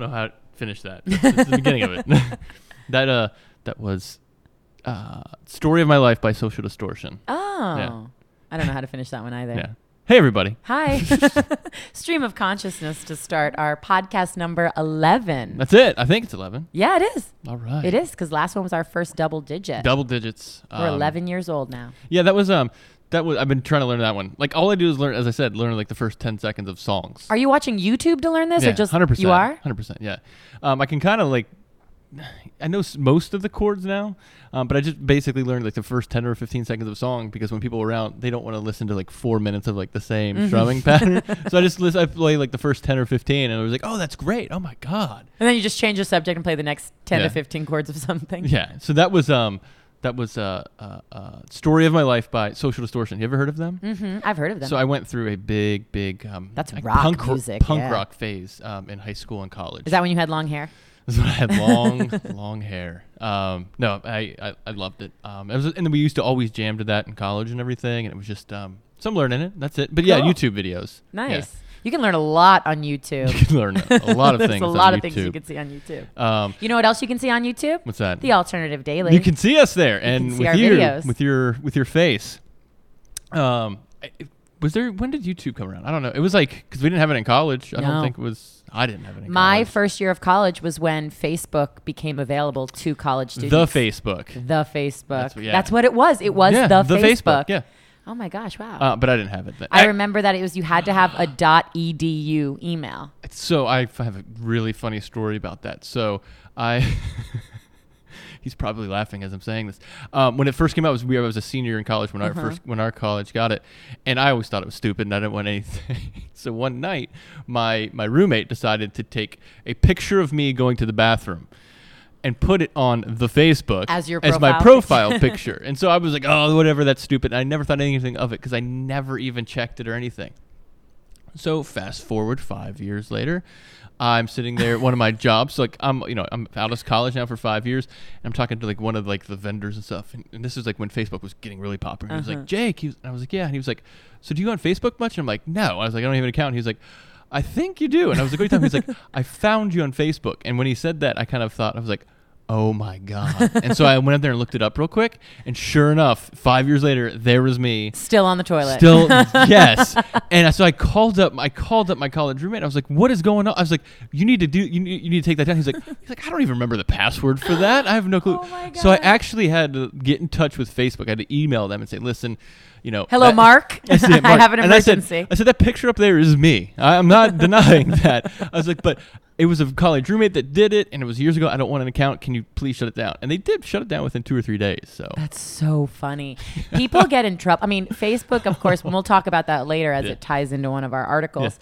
don't know how to finish that. That's, that's the beginning of it. that uh, that was uh, "Story of My Life" by Social Distortion. Oh. I don't know how to finish that one either. Yeah. Hey, everybody. Hi. Stream of consciousness to start our podcast number 11. That's it. I think it's eleven. yeah, it is. All right. It is because last one was our first double digit. double digits. We're Um, 11 years old now. Yeah, that was um, that was I've been trying to learn that one. Like all I do is learn, as I said, learn like the first ten seconds of songs. Are you watching YouTube to learn this yeah, or just hundred percent. you are? hundred percent. Yeah. Um, I can kind of like. I know most of the chords now, um, but I just basically learned like the first ten or fifteen seconds of a song because when people are around, they don't want to listen to like four minutes of like the same Mm-hmm. strumming pattern. So I just listen, I play like the first ten or fifteen, and I was like, oh, that's great. Oh my god. And then you just change the subject and play the next 10 Yeah. to 15 chords of something. Yeah. So that was um, that was uh, uh, "Story of My Life" by Social Distortion. You ever heard of them? hmm I've heard of them. So I went through a big, big um, That's like rock punk, music, punk yeah. rock phase um, in high school and college. is that when you had long hair? This is when I had long, long hair. Um, no, I, I, I loved it. Um, it was, and we used to always jam to that in college and everything, and it was just um, some learning it. That's it. But yeah, Cool. YouTube videos. Nice. You can learn a lot on YouTube. You can learn a lot of things. a lot of things you can see on YouTube. Um, You know what else you can see on YouTube? what's that? The Alternative Daily. You can see us there, and see with our you, videos. with your with your face. Um, was there? When did YouTube come around? I don't know. It was like because we didn't have it in college. I No. don't think it was. I didn't have it in My college. first year of college was when Facebook became available to college students. the Facebook. The Facebook. That's That's what- it was. It was yeah, the, the Facebook. Yeah, Oh my gosh! Wow. uh, but I didn't have it. Then. I remember that it was you had to have a .edu email. So I have a really funny story about that. So I, he's probably laughing as I'm saying this. Um, when it first came out, was we I was a senior in college when our Uh-huh. first when our college got it, and I always thought it was stupid and I didn't want anything. so one night, my my roommate decided to take a picture of me going to the bathroom. And put it on the Facebook As your as my profile picture, and so I was like, "Oh, whatever, that's stupid." And I never thought anything of it because I never even checked it or anything. So fast forward five years later, I'm sitting there at one of my jobs. Like I'm, you know, I'm out of college now for five years, and I'm talking to like one of like the vendors and stuff. And, and this is like when Facebook was getting really popular. He was Uh-huh. like, Jake, he was, and I was like, yeah. And he was like, so do you go on Facebook much? And I'm like, no. I was like, I don't even have an account. And he was like, I think you do. And I was like, what are you talking? He's like, I found you on Facebook. And when he said that, I kind of thought I was like. Oh my god! and so I went up there and looked it up real quick, and sure enough, five years later, there was me Still on the toilet. Still, yes. And so I called up. I called up my college roommate. I was like, "What is going on?" I was like, "You need to do. You need, you need to take that down." He's like, "He's like, I don't even remember the password for that. I have no clue." Oh So I actually had to get in touch with Facebook. I had to email them and say, "Listen, you know, Hello, that- Mark. I said, I have an and I said- emergency. I said, that picture up there is me. I, I'm not denying that. I was like, but it was a college roommate that did it, and it was years ago. I don't want an account. Can you please shut it down? And they did shut it down within two or three days. So That's so funny. People get in trouble. I mean, Facebook, of course, and we'll talk about that later as Yeah. it ties into one of our articles.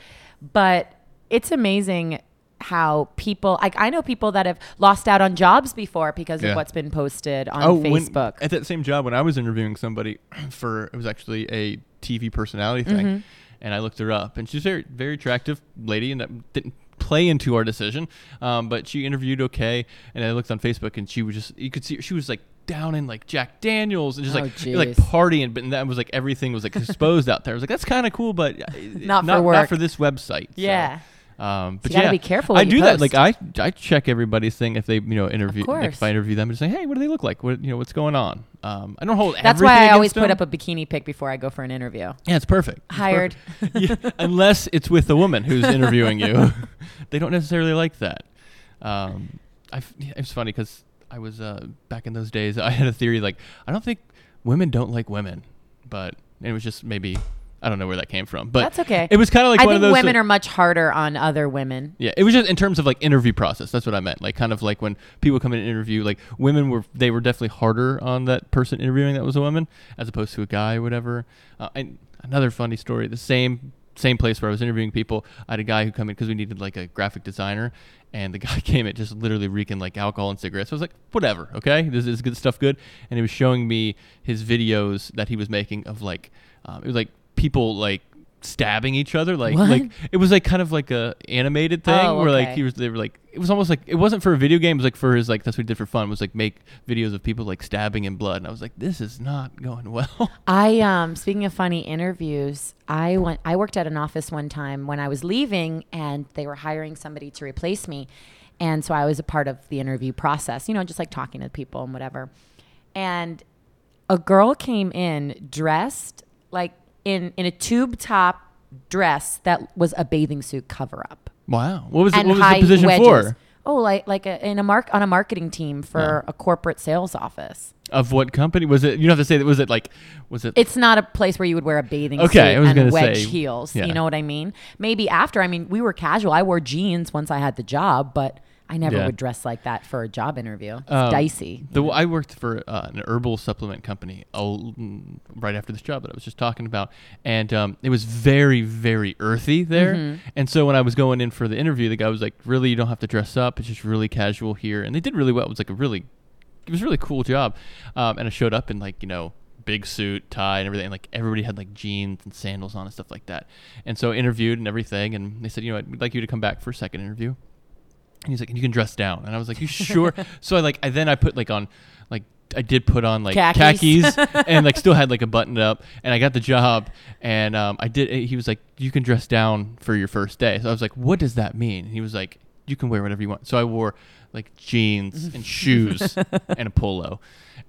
But it's amazing how people, like, I know people that have lost out on jobs before because Yeah. of what's been posted on Oh, when- Facebook. at that same job when I was interviewing somebody for it was actually a TV personality thing, Mm-hmm. and I looked her up, and she's a very very attractive lady, and that didn't play into our decision, um, but she interviewed okay, and I looked on Facebook, and she was just you could see she was like down in like Jack Daniels and just Oh, like like jeez. partying, but that was like everything was like exposed out there. I was like that's kind of cool, but uh, Not for work. not, for this website. So, Yeah. Um, but you gotta yeah, be careful I do that. Like. I, I check everybody's thing if they, you know, interview. Like course. if I interview them and say, hey, what do they look like? What, you know, what's going on? Um, I don't hold. That's why I always against put up a bikini pic before I go for an interview. Yeah, it's perfect. It's Hired. perfect. yeah, unless it's with a woman who's interviewing you, they don't necessarily like that. Um, I, f- yeah, it's funny because I was uh, back in those days. I had a theory like I don't think women don't like women, but it was just maybe I don't know where that came from. But That's okay. It was kind of like I one think of those. women are much harder on other women. Yeah, it was just in terms of like interview process. That's what I meant. Like kind of like when people come in and interview, like women were they were definitely harder on that person interviewing that was a woman as opposed to a guy or whatever. Uh, and another funny story: the same same place where I was interviewing people, I had a guy who come in because we needed like a graphic designer, and the guy came in just literally reeking like alcohol and cigarettes. So I was like, whatever, okay, this is good stuff, good. And he was showing me his videos that he was making of like um, it was like people like stabbing each other like What? like it was like kind of like a animated thing Oh, where like he was they were like it was almost like it wasn't for a video game it was like for his like that's what he did for fun was like make videos of people like stabbing in blood and i was like this is not going well I um speaking of funny interviews, I went I worked at an office one time when I was leaving and they were hiring somebody to replace me. And so I was a part of the interview process, you know, just like talking to people and whatever. And a girl came in dressed like in in a tube top dress that was a bathing suit cover up. wow what was it what was the position wedges. for Oh, like like a, in a mark on a marketing team for a corporate sales office. of what company was it you don't have to say that was it like was it It's not a place where you would wear a bathing Okay, suit and wedge say, heels. yeah. You know what I mean? Maybe after. I mean, we were casual. I wore jeans once I had the job, but I never Yeah. would dress like that for a job interview. It's Um, dicey. The, I worked for uh, an herbal supplement company mm, right after this job that I was just talking about, and um, it was very, very earthy there. Mm-hmm. And so when I was going in for the interview, the guy was like, "Really, you don't have to dress up. It's just really casual here." And they did really well. It was like a really, it was a really cool job. Um, and I showed up in like you know big suit, tie, and everything. And like everybody had like jeans and sandals on and stuff like that. And so I interviewed and everything, and they said, "You know, what, we'd like you to come back for a second interview." And he's like, and you can dress down. And I was like, you sure? so I like, I then I put like on, like, I did put on like Khakis. khakis, and like still had like a button up, and I got the job, and um, I did. He was like, you can dress down for your first day. So I was like, what does that mean? And he was like, you can wear whatever you want. So I wore like jeans and shoes and a polo,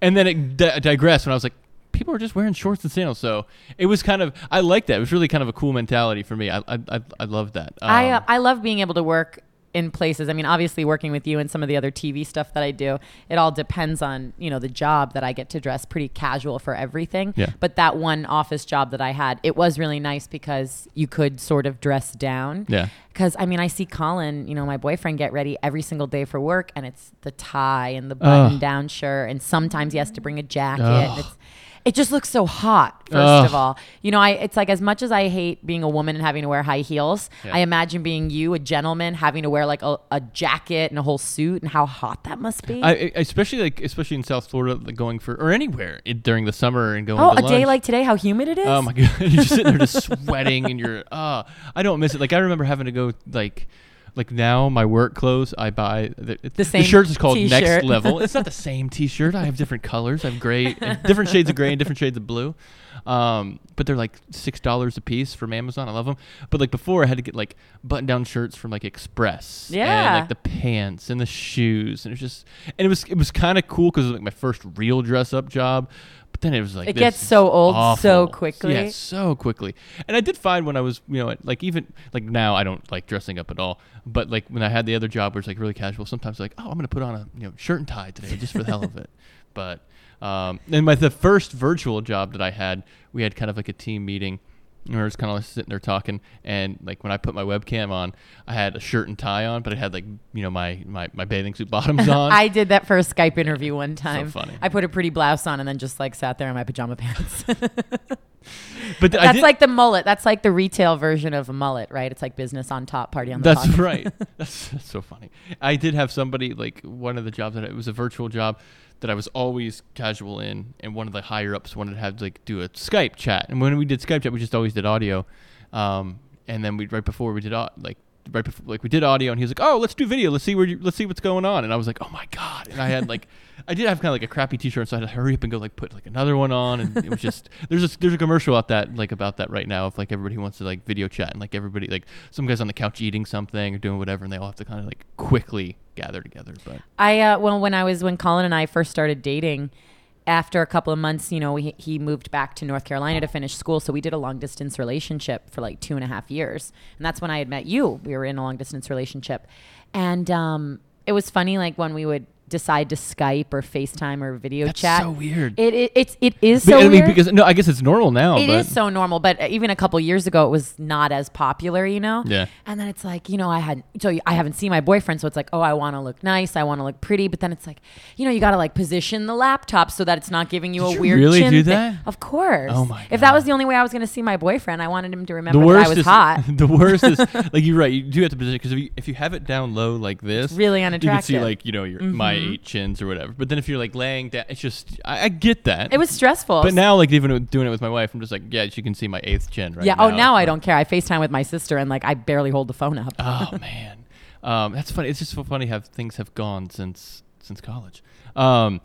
and then it di- digressed when I was like. People are just wearing shorts and sandals, so it was kind of. I liked that. It was really kind of a cool mentality for me. I I I, I loved that. I uh, Um, I love being able to work in places. I mean, obviously working with you and some of the other TV stuff that I do, it all depends on, you know, the job that I get to dress pretty casual for everything. Yeah. But that one office job that I had, it was really nice because you could sort of dress down. Yeah. Cuz I mean, I see Colin, you know, my boyfriend get ready every single day for work and it's the tie and the button down shirt and sometimes he has to bring a jacket. It just looks so hot, first Ugh. of all. You know, I it's like as much as I hate being a woman and having to wear high heels, Yeah. I imagine being you, a gentleman, having to wear like a, a jacket and a whole suit and how hot that must be. I, especially like especially in South Florida, like going for or anywhere it, during the summer and going. oh, a day like today, how humid it is. Oh my god, you're just sitting there just sweating and you're uh I don't miss it. Like I remember having to go like like now my work clothes I buy the, The same shirt is called t-shirt. next level. It's not the same t-shirt. I have different colors. I have gray and different shades of gray and different shades of blue. Um, but they're like six dollars a piece from Amazon. I love them. But like before, I had to get like button-down shirts from like Express. Yeah. and like the pants and the shoes, and it was just and it was it was kind of cool because it was like my first real dress-up job. But then it was like It gets so old so quickly. Yeah, so quickly. And I did find when I was, you know, like even like now I don't like dressing up at all. But like when I had the other job where it's like really casual, sometimes like, oh, I'm gonna put on a you know shirt and tie today just for the hell of it. But um, and my the first virtual job that I had, we had kind of like a team meeting. And we were just kind of like sitting there talking, and like when I put my webcam on, I had a shirt and tie on, but I had like you know my my, my bathing suit bottoms on. I did that for a Skype interview one time. So funny. I put a pretty blouse on and then just like sat there in my pajama pants. but I That's like the mullet. That's like the retail version of a mullet, right? It's like business on top, party on the That's right. That's, that's so funny. I did have somebody like one of the jobs that it was a virtual job that I was always casual in, and one of the higher ups wanted to have like do a Skype chat, and when we did Skype chat, we just always did audio, um, and then we right before we did like right before like we did audio, and he was like, "Oh, let's do video. Let's see where you, let's see what's going on," and I was like, "Oh my god!" And I had like. I did have kind of like a crappy T-shirt, so I had to hurry up and go like put like another one on, and it was just there's a there's a commercial out that like about that right now of like everybody wants to like video chat and like everybody like some guys on the couch eating something or doing whatever, and they all have to kind of like quickly gather together. But I uh, well, when I was when Colin and I first started dating, after a couple of months, you know, he, he moved back to North Carolina to finish school, so we did a long distance relationship for like two and a half years, and that's when I had met you. We were in a long distance relationship, and um, it was funny, like when we would decide to Skype or FaceTime or video that's chat. so weird. It, it it's it is so I mean, weird. because no, I guess it's normal now. It but is so normal, but even a couple years ago, it was not as popular, you know. Yeah. And then it's like, you know, I had so I haven't seen my boyfriend, so it's like, oh, I want to look nice, I want to look pretty, but then it's like, you know, you got to like position the laptop so that it's not giving you Did a you weird really chin do thing. that? Of course. Oh my If that was the only way I was going to see my boyfriend, I wanted him to remember that I was is hot. the worst is like you're right. You do have to position because if you if you have it down low like this, really unattractive. you can see like you know your my eight chins or whatever. But then if you're like laying down, it's just I, I get that. It was stressful. But now, like even doing it with my wife, I'm just like, yeah, she can see my eighth chin right yeah. now. Oh, now I don't care. I FaceTime with my sister and like I barely hold the phone up. Oh man, um, that's funny. It's just so funny how things have gone since since college. Um,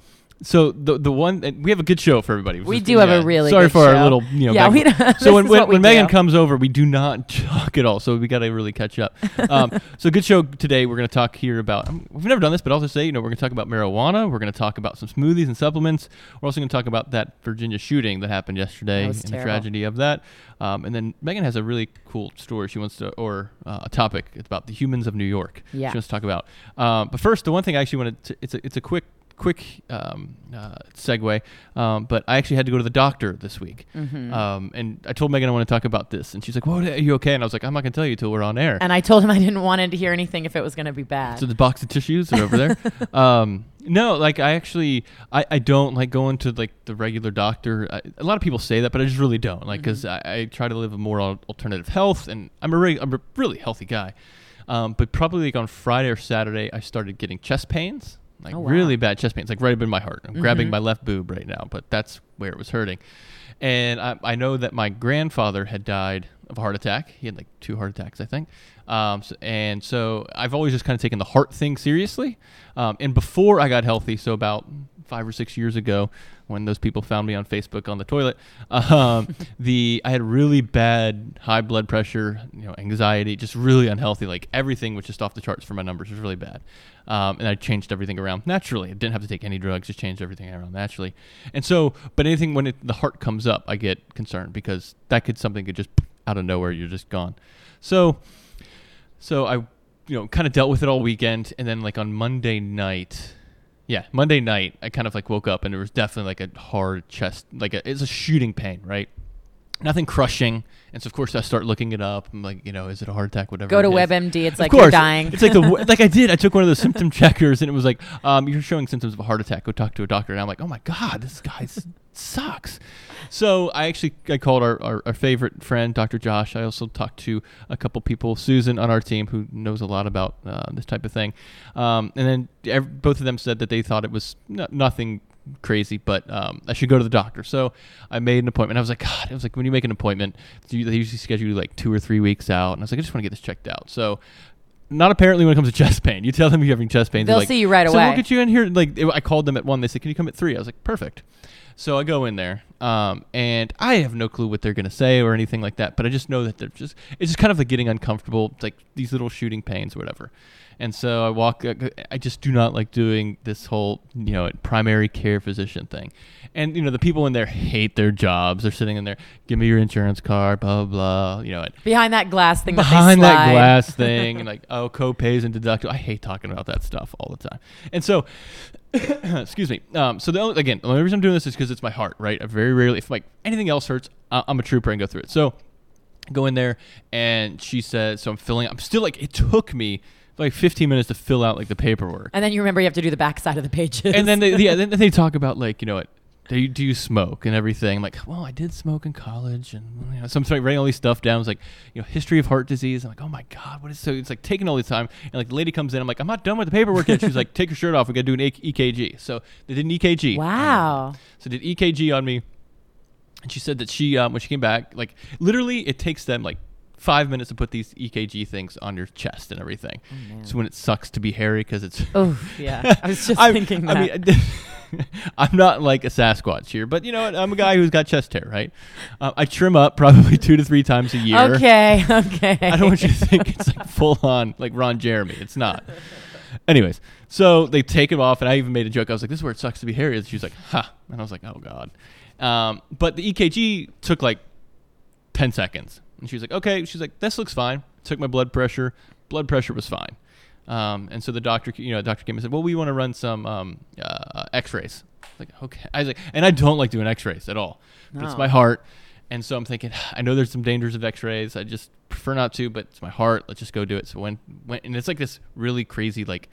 so the the one and we have a good show for everybody. We do have a really sorry for our little you know. Yeah, we so when when, when Megan comes over, we do not talk at all. So we got to really catch up. Um, so good show today. We're going to talk here about. um, we've never done this, but I'll say you know we're going to talk about marijuana. We're going to talk about some smoothies and supplements. We're also going to talk about that Virginia shooting that happened yesterday That and was the tragedy of that. Um, and then Megan has a really cool story she wants to, or uh, a topic. It's about the humans of New York. Yeah. She wants to talk about. Um, but first, the one thing I actually wanted to, it's a, it's a quick, quick um, uh, segue. Um, but I actually had to go to the doctor this week. Mm-hmm. Um, and I told Megan I want to talk about this. And she's like, "What? Are you okay?" And I was like, "I'm not going to tell you till we're on air." and I told him I didn't want him to hear anything if it was going to be bad. So the box of tissues are over there. um, no, like I actually, I, I don't like going to like the regular doctor. I, a lot of people say that, but I just really don't. Like, because I, I try to live a more alternative health, and I'm a re- I'm a really healthy guy. Um, but probably like on Friday or Saturday, I started getting chest pains, like Oh, wow. really bad chest pains, like right up in my heart. I'm grabbing Mhm. my left boob right now, but that's where it was hurting. And I, I know that my grandfather had died of a heart attack. He had like two heart attacks, I think. Um, so, and so I've always just kind of taken the heart thing seriously. Um, and before I got healthy, so about five or six years ago, when those people found me on Facebook on the toilet, um, the I had really bad high blood pressure, you know, anxiety, just really unhealthy. Like everything was just off the charts for my numbers. It was really bad. Um, and I changed everything around naturally. I didn't have to take any drugs; just changed everything around naturally. And so, but anything when it, the heart comes up, I get concerned because that could something could just out of nowhere you're just gone. So, so I, you know, kind of dealt with it all weekend, and then like on Monday night, yeah, Monday night, I kind of like woke up and it was definitely like a hard chest, like a, it's a shooting pain, right? Nothing crushing, and so of course I start looking it up. I'm like, you know, is it a heart attack? Whatever. Go to it is. WebMD. It's Of like course, you're dying. It's like the like I did. I took one of the symptom checkers, and it was like, um, you're showing symptoms of a heart attack. Go talk to a doctor. And I'm like, oh my god, this guy s- sucks. So I actually I called our, our, our favorite friend, Dr. Josh. I also talked to a couple people, Susan on our team, who knows a lot about uh, this type of thing. Um, and then ev- both of them said that they thought it was no, nothing crazy, but um, I should go to the doctor. So I made an appointment. I was like, God, it was like when you make an appointment, they usually schedule you like two or three weeks out. And I was like, I just want to get this checked out. So not apparently when it comes to chest pain. You tell them you're having chest pain. They'll see you right so away." we'll get you in here. Like I called them at one. They said, "Can you come at 3? I was like, "Perfect." So I go in there, um, and I have no clue what they're gonna say or anything like that. But I just know that they're just it's just kind of like getting uncomfortable, like these little shooting pains or whatever. And so I walk. uh, I just do not like doing this whole you know primary care physician thing. And you know the people in there hate their jobs. They're sitting in there, give me your insurance card, blah blah. you know it Behind that glass thing that behind that slide. glass thing and like oh co-pays and deductible i hate talking about that stuff all the time and so excuse me um, so the only, again the only reason i'm doing this is because it's my heart right i very rarely if like anything else hurts I- i'm a trooper and go through it so go in there and she says so i'm filling i'm still like it took me like 15 minutes to fill out like the paperwork And then you remember you have to do the backside of the pages. and then they, yeah, then they talk about like you know what. Do you, do you smoke and everything? I'm like, well, I did smoke in college, and you know, so I'm starting writing all these stuff down. It's like, you know, history of heart disease. I'm like, oh my god, what is so? It's like taking all this time, and like the lady comes in. I'm like, I'm not done with the paperwork yet. She's like, take your shirt off. We got to do an EKG. So they did an EKG. wow. So did EKG on me, and she said that she um, when she came back, like literally, it takes them like five minutes to put these EKG things on your chest and everything. Oh, so when it sucks to be hairy because it's Oh yeah. I was just I'm- thinking I that. mean, I'm not like a Sasquatch here, but you know what? I'm a guy who's got chest hair, right? Uh, I trim up probably two to three times a year. okay. Okay. I don't want you to think it's like full on like Ron Jeremy. It's not. Anyways, so they take it off, and I even made a joke. I was like, "This is where it sucks to be hairy." And she was like, "Ha!" And I was like, "Oh God." Um, but the EKG took like ten seconds, and she was like, "Okay." She's like, "This looks fine." Took my blood pressure. Blood pressure was fine. Um, and so the doctor, you know, the doctor came and said, "Well, we want to run some um, uh, X-rays." Like, okay. I was like, and I don't like doing X-rays at all. But it's my heart, and so I'm thinking, I know there's some dangers of X-rays. I just prefer not to, but it's my heart. Let's just go do it. So when, when and it's like this really crazy, like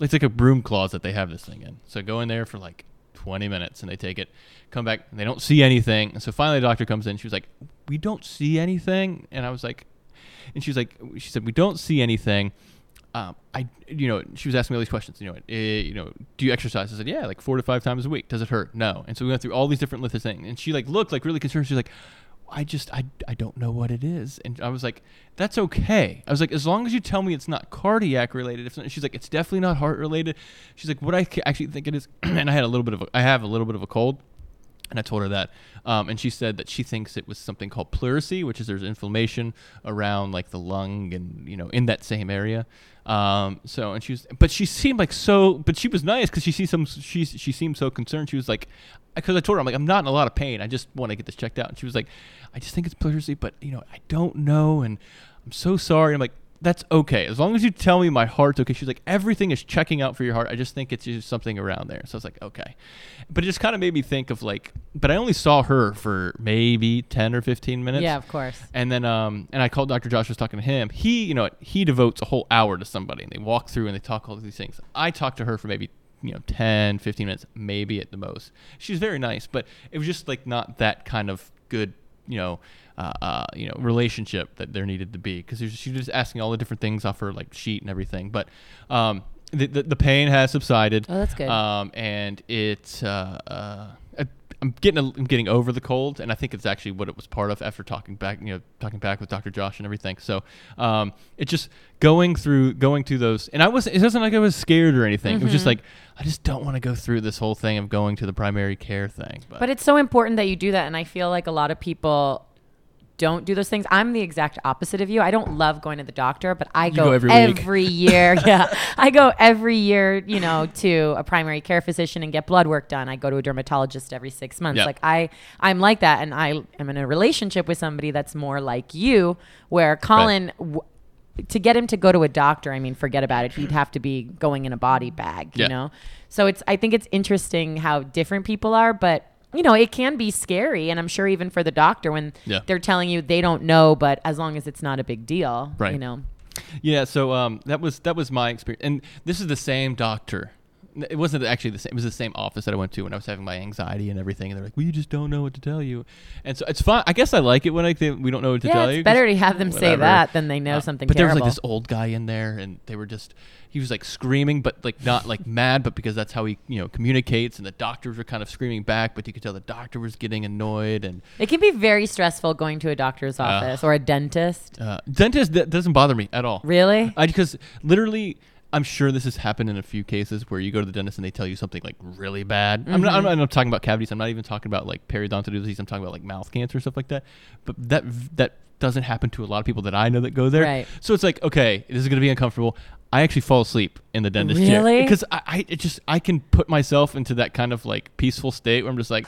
it's like a broom closet they have this thing in. So I go in there for like 20 minutes, and they take it, come back, and they don't see anything. So finally, the doctor comes in. She was like, "We don't see anything," and I was like, and she was like, she said, "We don't see anything." um, I, you know, she was asking me all these questions. You know, eh, you know, do you exercise? I said, yeah, like four to five times a week. Does it hurt? No. And so we went through all these different list of things, and she like looked like really concerned. She's like, I just, I, I don't know what it is. And I was like, that's okay. I was like, as long as you tell me it's not cardiac related. If she's like, it's definitely not heart related. She's like, what I actually think it is, and I had a little bit of, a, I have a little bit of a cold. And I told her that, um, and she said that she thinks it was something called pleurisy, which is there's inflammation around like the lung and you know in that same area. Um, so and she was, but she seemed like so, but she was nice because she sees some. She she seemed so concerned. She was like, because I told her I'm like I'm not in a lot of pain. I just want to get this checked out. And she was like, I just think it's pleurisy, but you know I don't know, and I'm so sorry. I'm like, that's okay as long as you tell me my heart's okay. She's like, everything is checking out for your heart. I just think it's just something around there. So I was like, okay, but it just kind of made me think of like, but I only saw her for maybe ten or fifteen minutes. Yeah, of course. And then, um, and I called Dr. Josh. Was talking to him. He, you know, he devotes a whole hour to somebody, and they walk through and they talk all these things. I talked to her for maybe you know 10 15 minutes maybe at the most she's very nice but it was just like not that kind of good you know uh, uh, you know relationship that there needed to be because she was just asking all the different things off her like sheet and everything. But um, the, the, the pain has subsided. Oh, that's good. Um, and it's uh, uh, I'm getting a, I'm getting over the cold, and I think it's actually what it was part of after talking back, you know, talking back with Dr. Josh and everything. So um, it just going through going through those, and I was it wasn't like I was scared or anything. Mm-hmm. It was just mm-hmm. like I just don't want to go through this whole thing of going to the primary care thing. But. but it's so important that you do that, and I feel like a lot of people don't do those things. I'm the exact opposite of you. I don't love going to the doctor, but I go, go, every, every year. yeah. I go every year, you know, to a primary care physician and get blood work done. I go to a dermatologist every 6 months. Like I I'm like that and I am in a relationship with somebody that's more like you where Colin right. w- to get him to go to a doctor, I mean, forget about it. He'd have to be going in a body bag, you know. So it's I think it's interesting how different people are, but you know, it can be scary. And I'm sure even for the doctor when yeah. they're telling you they don't know, but as long as it's not a big deal, right. you know. Yeah, so um, that was that was my experience, and this is the same doctor it wasn't actually the same. It was the same office that I went to when I was having my anxiety and everything. And they're like, "We just don't know what to tell you," and so it's fun. I guess I like it when I think we don't know what to yeah, tell it's you. better to have them whatever. say that than they know uh, something. But terrible. there was like this old guy in there, and they were just he was like screaming, but like not like mad, but because that's how he you know communicates. And the doctors were kind of screaming back, but you could tell the doctor was getting annoyed. And it can be very stressful going to a doctor's uh, office uh, or a dentist. Uh, dentist that doesn't bother me at all. Really? Because literally I'm sure this has happened in a few cases where you go to the dentist and they tell you something like really bad. Mm-hmm. I'm, not, I'm, not, I'm, not, talking about cavities. I'm not even talking about like periodontal disease. I'm talking about like mouth cancer and stuff like that. But that that doesn't happen to a lot of people that I know that go there. Right. So it's like, okay, this is going to be uncomfortable. I actually fall asleep in the dentist really? chair because I, I just I can put myself into that kind of like peaceful state where I'm just like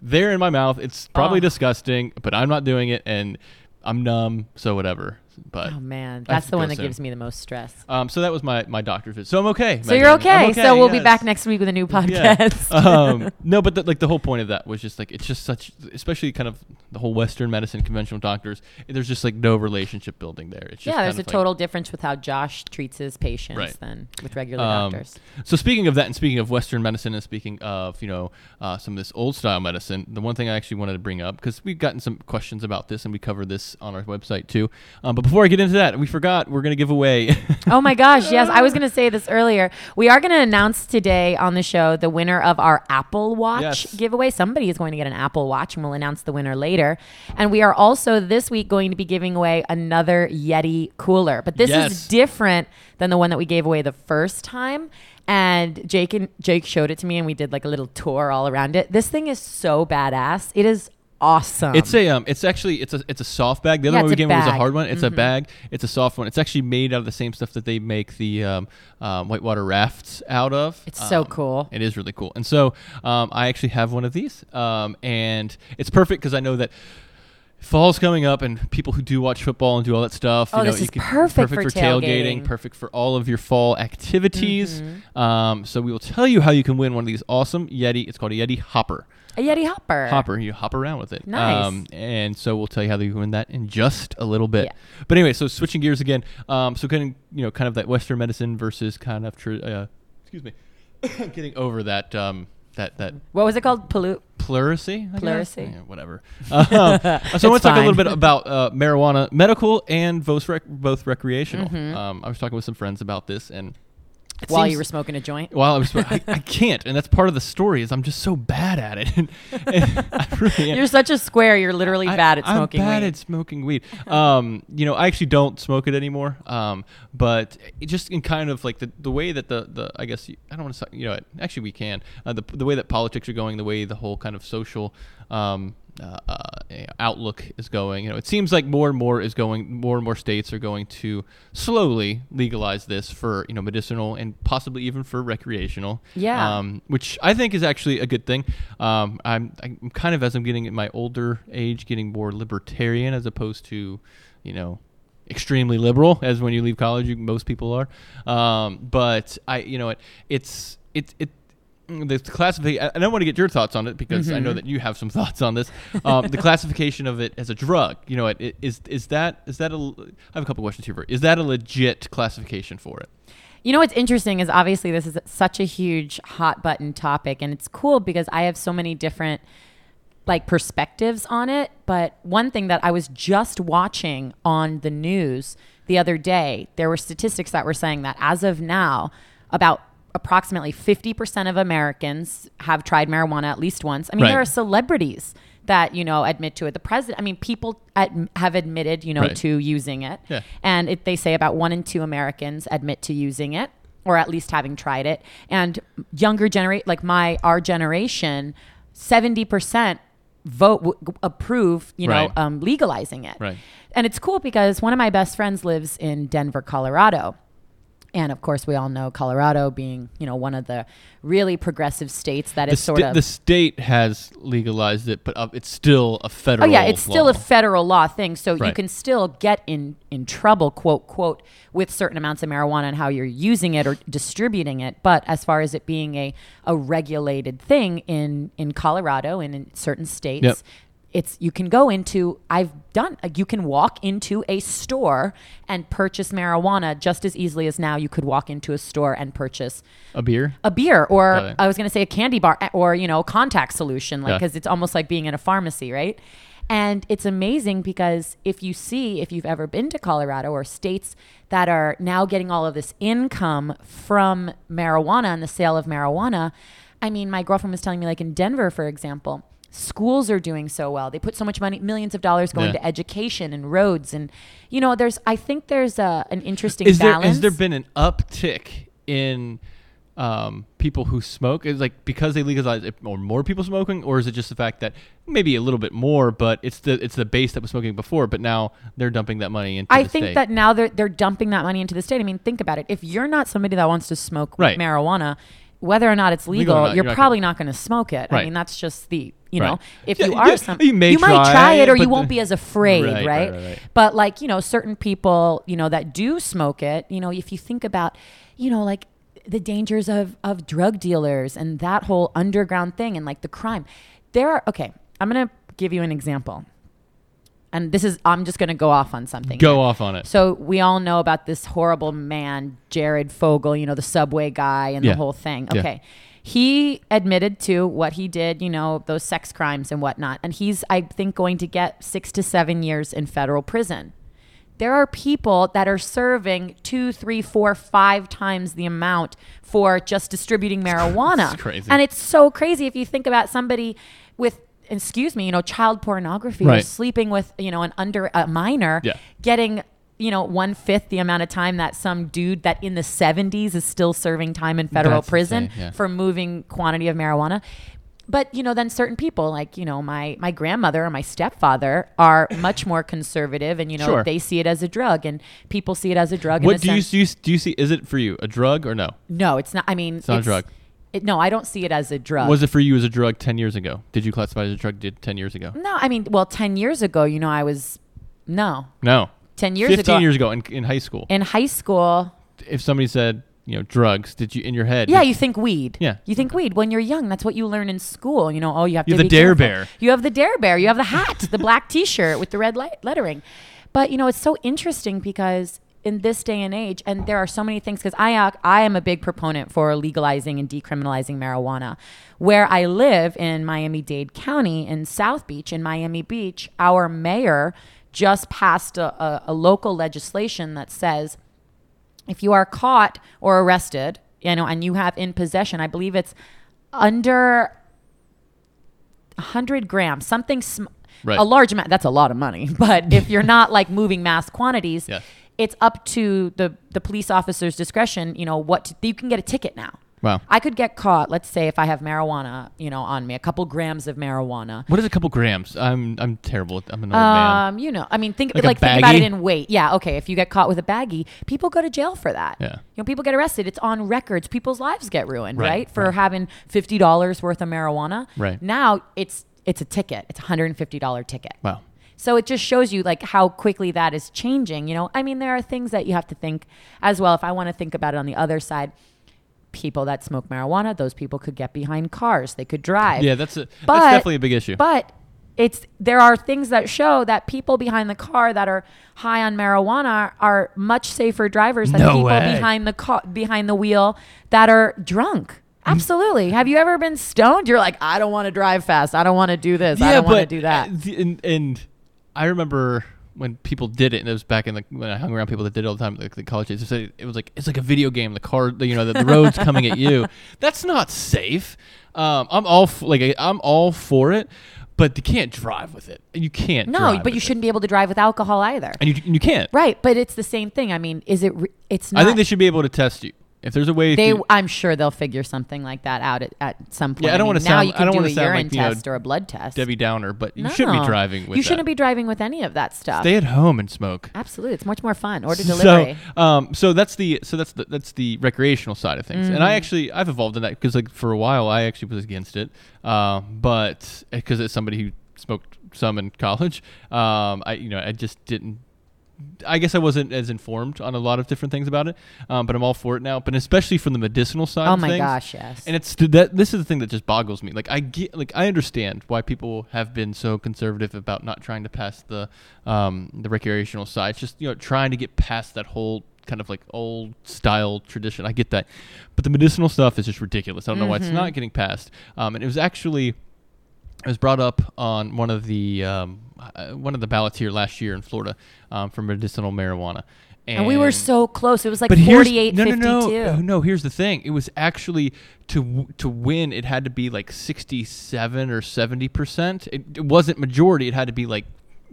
there in my mouth. It's probably oh. disgusting, but I'm not doing it, and I'm numb, so whatever. But oh man, that's the one that soon. gives me the most stress. Um, so that was my my doctor's visit. So I'm okay. So you're okay. okay. So we'll yes. be back next week with a new podcast. Yeah. um, no, but the, like the whole point of that was just like it's just such, especially kind of the whole Western medicine, conventional doctors. There's just like no relationship building there. It's yeah, there's a total difference with how Josh treats his patients right. than with regular um, doctors. So speaking of that, and speaking of Western medicine, and speaking of you know uh, some of this old style medicine, the one thing I actually wanted to bring up because we've gotten some questions about this and we covered this on our website too. Um, but before I get into that, we forgot we're going to give away. oh my gosh, yes. I was going to say this earlier. We are going to announce today on the show the winner of our Apple Watch yes. giveaway. Somebody is going to get an Apple Watch, and we'll announce the winner later. And we are also this week going to be giving away another Yeti cooler. But this yes. is different than the one that we gave away the first time and Jake and Jake showed it to me and we did like a little tour all around it. This thing is so badass. It is awesome. It's a um, it's actually it's a it's a soft bag. The other yeah, one we gave was a hard one. It's mm-hmm. a bag. It's a soft one. It's actually made out of the same stuff that they make the um, um, whitewater rafts out of. It's so um, cool. It is really cool. And so um, I actually have one of these, um, and it's perfect because I know that fall's coming up and people who do watch football and do all that stuff oh, you know, this is can, perfect, perfect, for, tailgating. perfect for all of your fall activities mm-hmm. um, so we will tell you how you can win one of these awesome yeti it's called a yeti hopper a Yeti hopper. Hopper. You hop around with it. Nice. Um, and so we'll tell you how you win that in just a little bit. Yeah. But anyway, so switching gears again. Um, so kind of you know kind of that Western medicine versus kind of tr- uh, excuse me, getting over that um, that that What was it called? Pollute. pleurisy. I? Pleurisy. Yeah, whatever. Um, so I want to talk a little bit about uh, marijuana, medical and both rec- both recreational. Mm-hmm. Um, I was talking with some friends about this, and it While you were smoking a joint. while I was, I, I can't, and that's part of the story. Is I'm just so bad at it. and, and really. You're such a square. You're literally I- bad at smoking. I'm bad weed. at smoking weed. Um, you know, I actually don't smoke it anymore. Um, but it just in kind of like the, the way that the, the I guess you, I don't want to say you know actually we can uh, the the way that politics are going, the way the whole kind of social um, uh, uh, outlook is going. You know, it seems like more and more is going. More and more states are going to slowly legalize this for you know medicinal and possibly even for recreational. Yeah. Um, which I think is actually a good thing. Um, I'm, I'm kind of as I'm getting in my older age, getting more libertarian as opposed to, you know, extremely liberal as when you leave college, you, most people are. Um, but I, you know, it, it's it it. The classification. I don't want to get your thoughts on it because I know that you have some thoughts on this. Um, the classification of it as a drug, you know, it, it, is is that is that a? I have a couple questions here. For is that a legit classification for it? You know what's interesting is obviously this is such a huge hot button topic, and it's cool because I have so many different like perspectives on it. But one thing that I was just watching on the news the other day, there were statistics that were saying that as of now, about approximately 50% of Americans have tried marijuana at least once. I mean, Right. there are celebrities that, you know, admit to it. The president, I mean, people at, have admitted, you know, Right. to using it. Yeah. And it, they say about one in two Americans admit to using it or at least having tried it. And younger generation, like my, our generation, 70% vote, w- approve, you know, Right. um, legalizing it. Right. And it's cool because one of my best friends lives in Denver, Colorado. And of course, we all know Colorado being, you know, one of the really progressive states that The, is sort sta- of. the state has legalized it, but uh, it's still a federal. Oh yeah, it's still law. a federal law thing, so you can still get in in trouble, quote quote, with certain amounts of marijuana and how you're using it or distributing it. But as far as it being a a regulated thing in in Colorado and in certain states. Yep. It's you can go into I've done like, you can walk into a store and purchase marijuana just as easily as now you could walk into a store and purchase a beer. a beer or. I was going to say a candy bar eh, or you know contact solution like Yeah. because it's almost like being in a pharmacy right and it's amazing because if you see if you've ever been to Colorado or states that are now getting all of this income from marijuana and the sale of marijuana I mean my girlfriend was telling me like in Denver for example schools are doing so well they put so much money millions of dollars going Yeah. to education and roads and you know there's I think there's a an interesting Is there has there been an uptick in um, people who smoke? Is like because they legalized it, or more people smoking, or is it just the fact that maybe a little bit more, but it's the it's the base that was smoking before, but now they're dumping that money into I the think state. that now they're they're dumping that money into the state. I mean, think about it. If you're not somebody that wants to smoke Right. marijuana, whether or not it's Legal legal, not, you're, you're probably not going to smoke it. I mean, that's just the you Right. know, if Yeah, you are yeah, some, you may might try try it, or you won't be as afraid, Right, right, right. But like you know, certain people, you know, that do smoke it, you know, if you think about, you know, like the dangers of of drug dealers and that whole underground thing and like the crime, there are okay. I'm gonna give you an example, and this is I'm just gonna go off on something. Go here. off on it. So we all know about this horrible man, Jared Fogle, you know, the subway guy and Yeah. the whole thing. Yeah. He admitted to what he did, you know, those sex crimes and whatnot. And he's, I think, going to get six to seven years in federal prison. There are people that are serving two, three, four, five times the amount for just distributing marijuana. It's crazy. And it's so crazy if you think about somebody with, excuse me, you know, child pornography or sleeping with, you know, an under a minor, Yeah. getting you know one fifth the amount of time that some dude that in the 70s is still serving time in federal That's prison insane, yeah. for moving quantity of marijuana but you know then certain people like you know my my grandmother or my stepfather are much more conservative and you know Sure. they see it as a drug and people see it as a drug in What a do you, sense- do you do you see? Is it for you a drug or no? no it's not i mean It's not a drug. it, no i don't see it as a drug Was it for you as a drug ten years ago? Did you classify it as a drug? Did ten years ago? no i mean well 10 years ago you know i was no No. 10 years Fifteen ago years ago in, in high school, in high school if somebody said you know drugs, did you in your head? Yeah, you think weed. Yeah. You think weed when you're young. That's what you learn in school. You know, oh, you have You to have be the Dare careful. Bear. You have the Dare Bear. You have the hat, the black T-shirt with the red light lettering. But you know, it's so interesting because in this day and age, and there are so many things because I uh, I am a big proponent for legalizing and decriminalizing marijuana. Where I live in Miami Dade County in South Beach, in Miami Beach, our mayor just passed a, a, a local legislation that says if you are caught or arrested, you know, and you have in possession, I believe it's under 100 grams, something sm- Right. a large amount. That's a lot of money. But if you're not like moving mass quantities, Yeah. it's up to the the police officer's discretion. You know what to, you can get a ticket now. Wow. I could get caught. Let's say if I have marijuana, you know, on me, a couple grams of marijuana. What is a couple grams? I'm I'm terrible. At, I'm an old man. Um, you know, I mean, think Like like, a think about it in weight. Yeah, okay. If you get caught with a baggie, people go to jail for that. Yeah. you know, people get arrested. It's on records. People's lives get ruined, Right, right? For right. having fifty dollars worth of marijuana. Right. now, it's it's a ticket. It's a hundred and fifty dollar ticket. Wow. So it just shows you like how quickly that is changing. You know, I mean, there are things that you have to think as well. If I want to think about it on the other side, people that smoke marijuana, those people could get behind cars. They could drive. Yeah, that's a But- that's definitely a big issue. But it's there are things that show that people behind the car that are high on marijuana are much safer drivers than No people way. behind the car behind the wheel that are drunk. Mm. Absolutely. Have you ever been stoned? You're like, I don't want to drive fast. I don't want to do this. I don't want to do that. and, and I remember when people did it, and it was back in the when I hung around people that did it all the time, like the college days. They it was like it's like a video game. The car, the, you know, the, the road's coming at you. That's not safe. Um, I'm all f- like I'm all for it, but you can't drive with it. You can't. No, but you it. shouldn't be able to drive with alcohol either. and you and you can't. Right, but it's the same thing. I mean, is it? Re- it's not. I think they should be able to test you if there's a way. They, to, I'm sure they'll figure something like that out at, at some point. Yeah, I don't mean, wanna now sound- you I can don't do a sound urine like, you know, test or a blood test. Debbie Downer, but you no. shouldn't be driving with You shouldn't be driving with any of that stuff. Stay at home and smoke. Absolutely, it's much more fun. Order delivery. So, um, so that's the so that's the that's the recreational side of things, and Mm-hmm. I actually I've evolved in that because like for a while I actually was against it, uh, but because it's somebody who smoked some in college, um, I you know I just didn't. I guess I wasn't as informed on a lot of different things about it, um, but I'm all for it now. But especially from the medicinal side. oh my things, gosh, yes. and it's that this is the thing that just boggles me. Like I get, like I understand why people have been so conservative about not trying to pass the um, the recreational side. It's just you know trying to get past that whole kind of like old style tradition. I get that, but the medicinal stuff is just ridiculous. I don't know why it's not getting passed. Um, and it was actually it was brought up on one of the um, uh, one of the ballots here last year in Florida um, for medicinal marijuana. and we were so close. It was like 48 no, no, 52. no, no, no. Here's the thing: it was actually to to win, it had to be like sixty-seven or seventy percent. It, it wasn't majority; it had to be like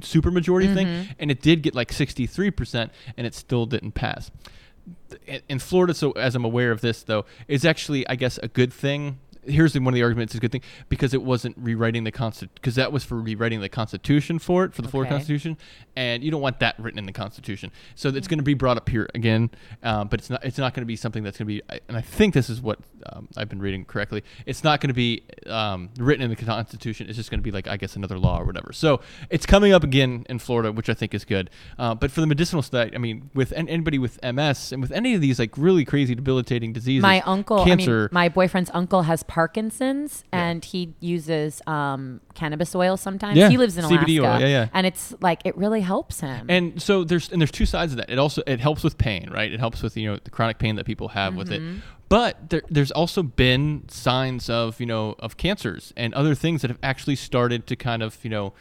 super majority Mm-hmm. thing, and it did get like sixty-three percent, and it still didn't pass. In Florida, so as I'm aware of this, though, is actually, I guess, a good thing. Here's the- one of the arguments: is a good thing because it wasn't rewriting the constitution. Because that was for rewriting the Constitution for it for the Florida Constitution, and you don't want that written in the Constitution. So it's going to be brought up here again, um, but it's not. It's not going to be something that's going to be. And I think this is what um, I've been reading correctly. It's not going to be um, written in the Constitution. It's just going to be like I guess another law or whatever. So it's coming up again in Florida, which I think is good. Uh, but for the medicinal side, I mean, with an- anybody with MS and with any of these like really crazy debilitating diseases, my uncle, cancer. I mean, my boyfriend's uncle has Parkinson's, and he uses um, cannabis oil sometimes. Yeah, he lives in Alaska, CBD oil, yeah, yeah. and it's like it really helps him. and so there's and there's two sides of that. It also it helps with pain, right? It helps with you know the chronic pain that people have with it. Mm-hmm. But there, there's also been signs of you know of cancers and other things that have actually started to kind of you know.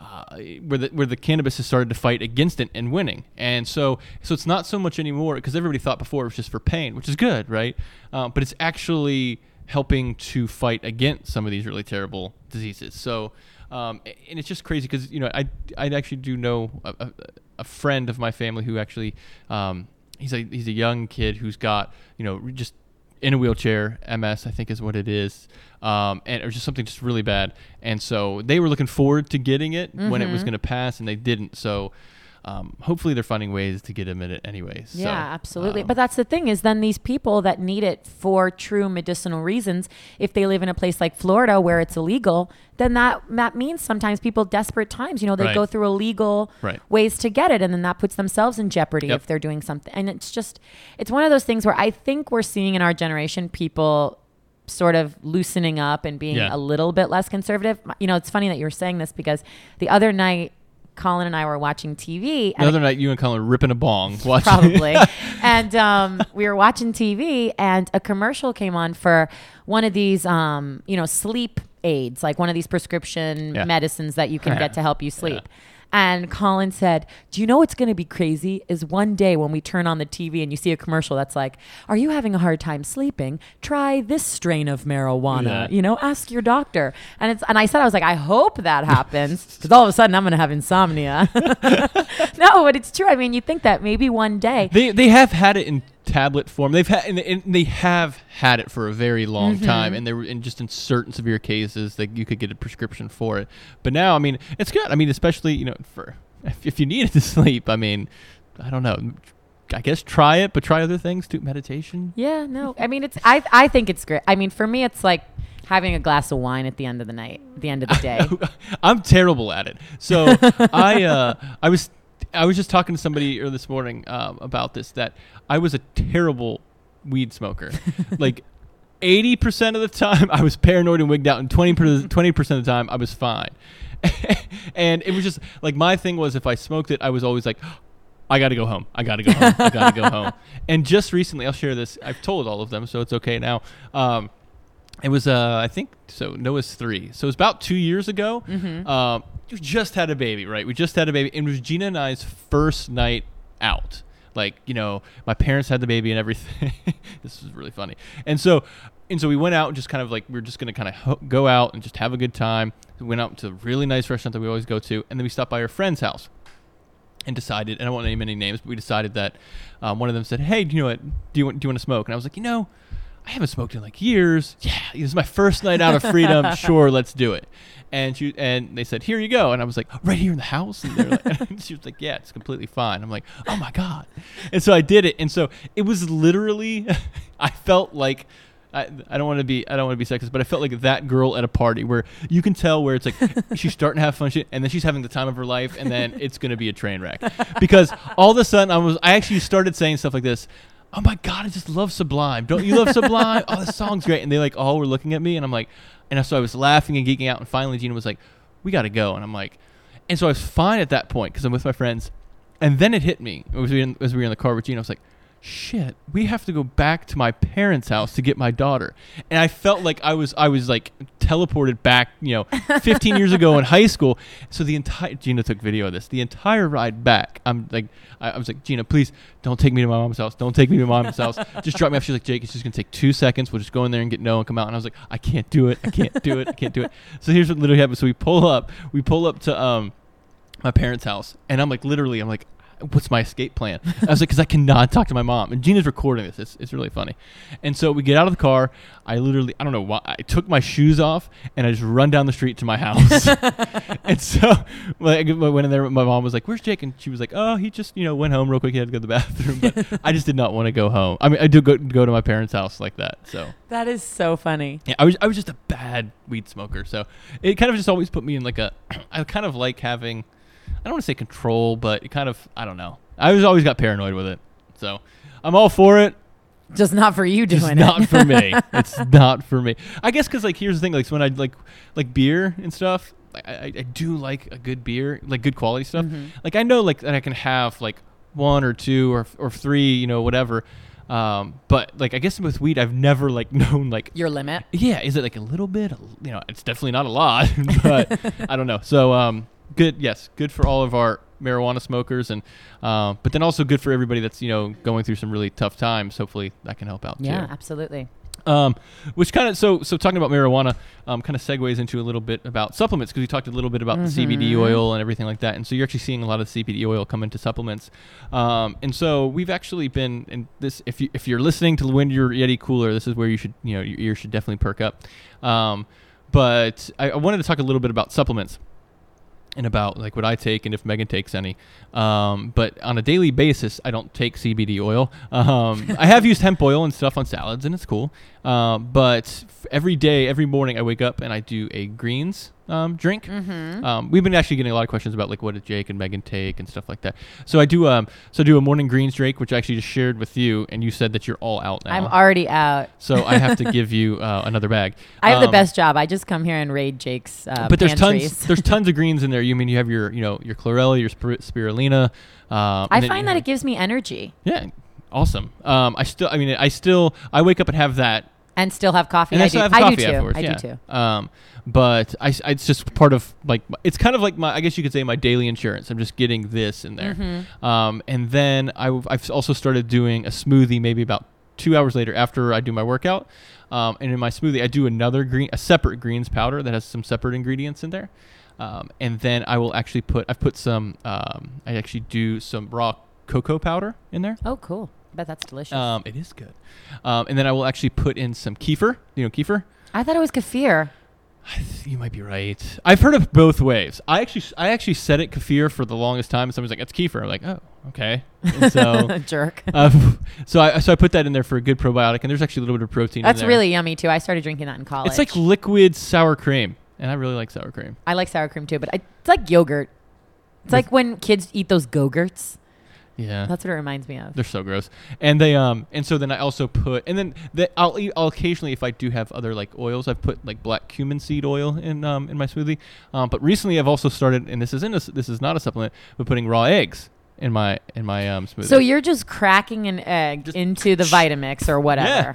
Uh, where the where the cannabis has started to fight against it and winning, and so so it's not so much anymore because everybody thought before it was just for pain, which is good, right? Uh, but it's actually helping to fight against some of these really terrible diseases. So, um, and it's just crazy because you know I I actually do know a, a, friend of my family who actually um, he's a he's a young kid who's got you know just in a wheelchair MS I think is what it is um, and it was just something just really bad. And so they were looking forward to getting it when it was going to pass and they didn't. So um, hopefully they're finding ways to get him in it anyways Yeah, so, absolutely. um, but that's the thing is then these people that need it for true medicinal reasons, if they live in a place like Florida where it's illegal, then that that means sometimes people desperate times, you know, they Right. go through illegal Right. ways to get it and then that puts themselves in jeopardy Yep. if they're doing something. And it's just it's one of those things where I think we're seeing in our generation people sort of loosening up and being Yeah. a little bit less conservative. You know, it's funny that you were saying this because the other night Colin and I were watching TV. The and other night, you and Colin were ripping a bong. Watching. probably. and um, we were watching TV, and a commercial came on for one of these, um, you know, sleep aids, like one of these prescription Yeah. medicines that you can Yeah. get to help you sleep. And Colin said, Do you know what's going to be crazy? Is one day when we turn on the TV and you see a commercial that's like, Are you having a hard time sleeping? Try this strain of marijuana. Yeah. You know, ask your doctor. And it's and I said, I was like, I hope that happens because all of a sudden I'm going to have insomnia. no, but it's true. I mean, you think that maybe one day. They they have had it in tablet form. They've had and, and they have had it for a very long Mm-hmm. time, and they were in just in certain severe cases that you could get a prescription for it. But now, I mean, it's good. I mean, especially you know for if, if you need it to sleep. I mean, I don't know. I guess try it, but try other things too. Meditation. Yeah, no. I mean, it's. I I think it's great. I mean, for me, it's like having a glass of wine at the end of the night, at the end of the day. I'm terrible at it. So I uh, I was I was just talking to somebody earlier this morning um, about this that I was a terrible weed smoker. like 80% of the time I was paranoid and wigged out and 20 percent of the time I was fine. and it was just like my thing was if I smoked it I was always like I got to go home. I got to go home. I got to go home. And just recently I'll share this. I've told all of them so it's okay now. Um, it was, uh, I think, so Noah's three. So it was about two years ago. Um, we just had a baby, right? We just had a baby. And it was Gina and I's first night out. Like, you know, my parents had the baby and everything. this is really funny. And so, and so we went out and just kind of like, we were just going to kind of ho- go out and just have a good time. We went out to a really nice restaurant that we always go to. And then we stopped by our friend's house and decided, and I don't want to name any names, but we decided that um, one of them said, "Hey, do you know what? Do you want do you want to smoke?" And I was like, you know, I haven't smoked in like years. Yeah, this is my first night out of freedom. sure, let's do it. And she and they said, "Here you go." And I was like, "Right here in the house." And they're like, and she was like, "Yeah, it's completely fine." I'm like, "Oh my god!" And so I did it. And so it was literally, I felt like. I, I don't want to be I don't want to be sexist, but I felt like that girl at a party where you can tell where it's like she's starting to have fun shit, and then she's having the time of her life, and then it's gonna be a train wreck because all of a sudden I was I actually started saying stuff like this. Oh my god, I just love Sublime. Don't you love Sublime? oh, this song's great. And they like all were looking at me, and I'm like, and so I was laughing and geeking out, and finally Gina was like, "We got to go," and I'm like, and so I was fine at that point because I'm with my friends, and then it hit me as we, as we were in the car with Gina. I was like, shit, we have to go back to my parents' house to get my daughter. And I felt like I was I was like teleported back, you know, 15 years ago in high school. So the entire Gina took video of this. The entire ride back, I'm like I, I was like, Gina, please don't take me to my mom's house. Don't take me to my mom's house. Just drop me off. She's like, Jake, it's just gonna take two seconds. We'll just go in there and get no and come out. And I was like, I can't do it. I can't do it. I can't do it. So here's what literally happened. So we pull up. We pull up to um my parents' house, and I'm like, literally, I'm like, what's my escape plan? I was like, because I cannot talk to my mom. And Gina's recording this. It's, it's really funny. And so we get out of the car. I literally, I don't know why, I took my shoes off and I just run down the street to my house. and so like, I went in there. My mom was like, "Where's Jake?" And she was like, "Oh, he just you know went home real quick. He had to go to the bathroom." But I just did not want to go home. I mean, I do go go to my parents' house like that. So That is so funny. yeah, I was I was just a bad weed smoker, so it kind of just always put me in like a. I kind of like having, I don't want to say control, but it kind of I don't know. I was always got paranoid with it, so I'm all for it. Just not for you doing Just it. not for me. It's not for me. I guess because like here's the thing, like so when I like like beer and stuff, I, I, I do like a good beer, like good quality stuff. Mhm. Like I know like that I can have like one or two or or three, you know, whatever. Um, but like I guess with weed, I've never like known like Your limit. yeah, is it like a little bit? You know, it's definitely not a lot, but I don't know. So, um, good. Yes, good for all of our marijuana smokers, and uh, but then also good for everybody that's you know going through some really tough times. Hopefully, that can help out Yeah, too. absolutely. Um, which kind of so so talking about marijuana, um, kind of segues into a little bit about supplements because we talked a little bit about the CBD oil and everything like that, and so you're actually seeing a lot of CBD oil come into supplements. Um, and so we've actually been in this. If you if you're listening to the Wind Your Yeti Cooler, this is where you should you know your ears should definitely perk up. Um, but I, I wanted to talk a little bit about supplements and about like what I take and if Megan takes any. Um, but on a daily basis, I don't take CBD oil. Um, I have used hemp oil and stuff on salads, and it's cool. Um, but every day, every morning, I wake up and I do a greens um, drink. Mm-hmm. Um, we've been actually getting a lot of questions about like what did Jake and Megan take and stuff like that. So I do um so I do a morning greens drink, which I actually just shared with you, and you said that you're all out now. I'm already out. so I have to give you uh, another bag. I have the Um, best job. I just come here and raid Jake's uh, but there's pantries. tons there's tons of greens in there. You mean you have your you know your chlorella, your spir- spirulina. Um, I find that have- it gives me energy yeah, awesome. Um, I still I mean I still I wake up and have that and still have coffee. and I, I, do. I do too. afterwards. I yeah. do too. Um, but I, s- it's just part of like it's kind of like my I guess you could say my daily insurance. I'm just getting this in there. Mm-hmm. Um, and then I, I've also started doing a smoothie maybe about two hours later after I do my workout. Um, and in my smoothie, I do another green, a separate greens powder that has some separate ingredients in there. Um, and then I will actually put, I've put some, um, I actually do some raw cocoa powder in there. Oh, cool. I bet that's delicious. Um, it is good. Um, and then I will actually put in some kefir. You know kefir? I thought it was kefir. I th- You might be right. I've heard of both ways. I actually, I actually said it kefir for the longest time. And somebody's like, "It's kefir." I'm like, "Oh, okay." And so, Jerk. um, so I, so I put that in there for a good probiotic, and there's actually a little bit of protein. That's in there. That's really yummy too. I started drinking that in college. It's like liquid sour cream, and I really like sour cream. I like sour cream too, but I, it's like yogurt. It's like when kids eat those go-gurts. Yeah, That's what it reminds me of. they're so gross. And they um, and so then I also put, and then the, I'll eat. I'll occasionally, if I do have other like oils, I've put like black cumin seed oil in um in my smoothie. Um, but recently I've also started, and this isn't a, this is not a supplement, but putting raw eggs in my in my um smoothie. So you're just cracking an egg Just- into the Vitamix or whatever. Yeah.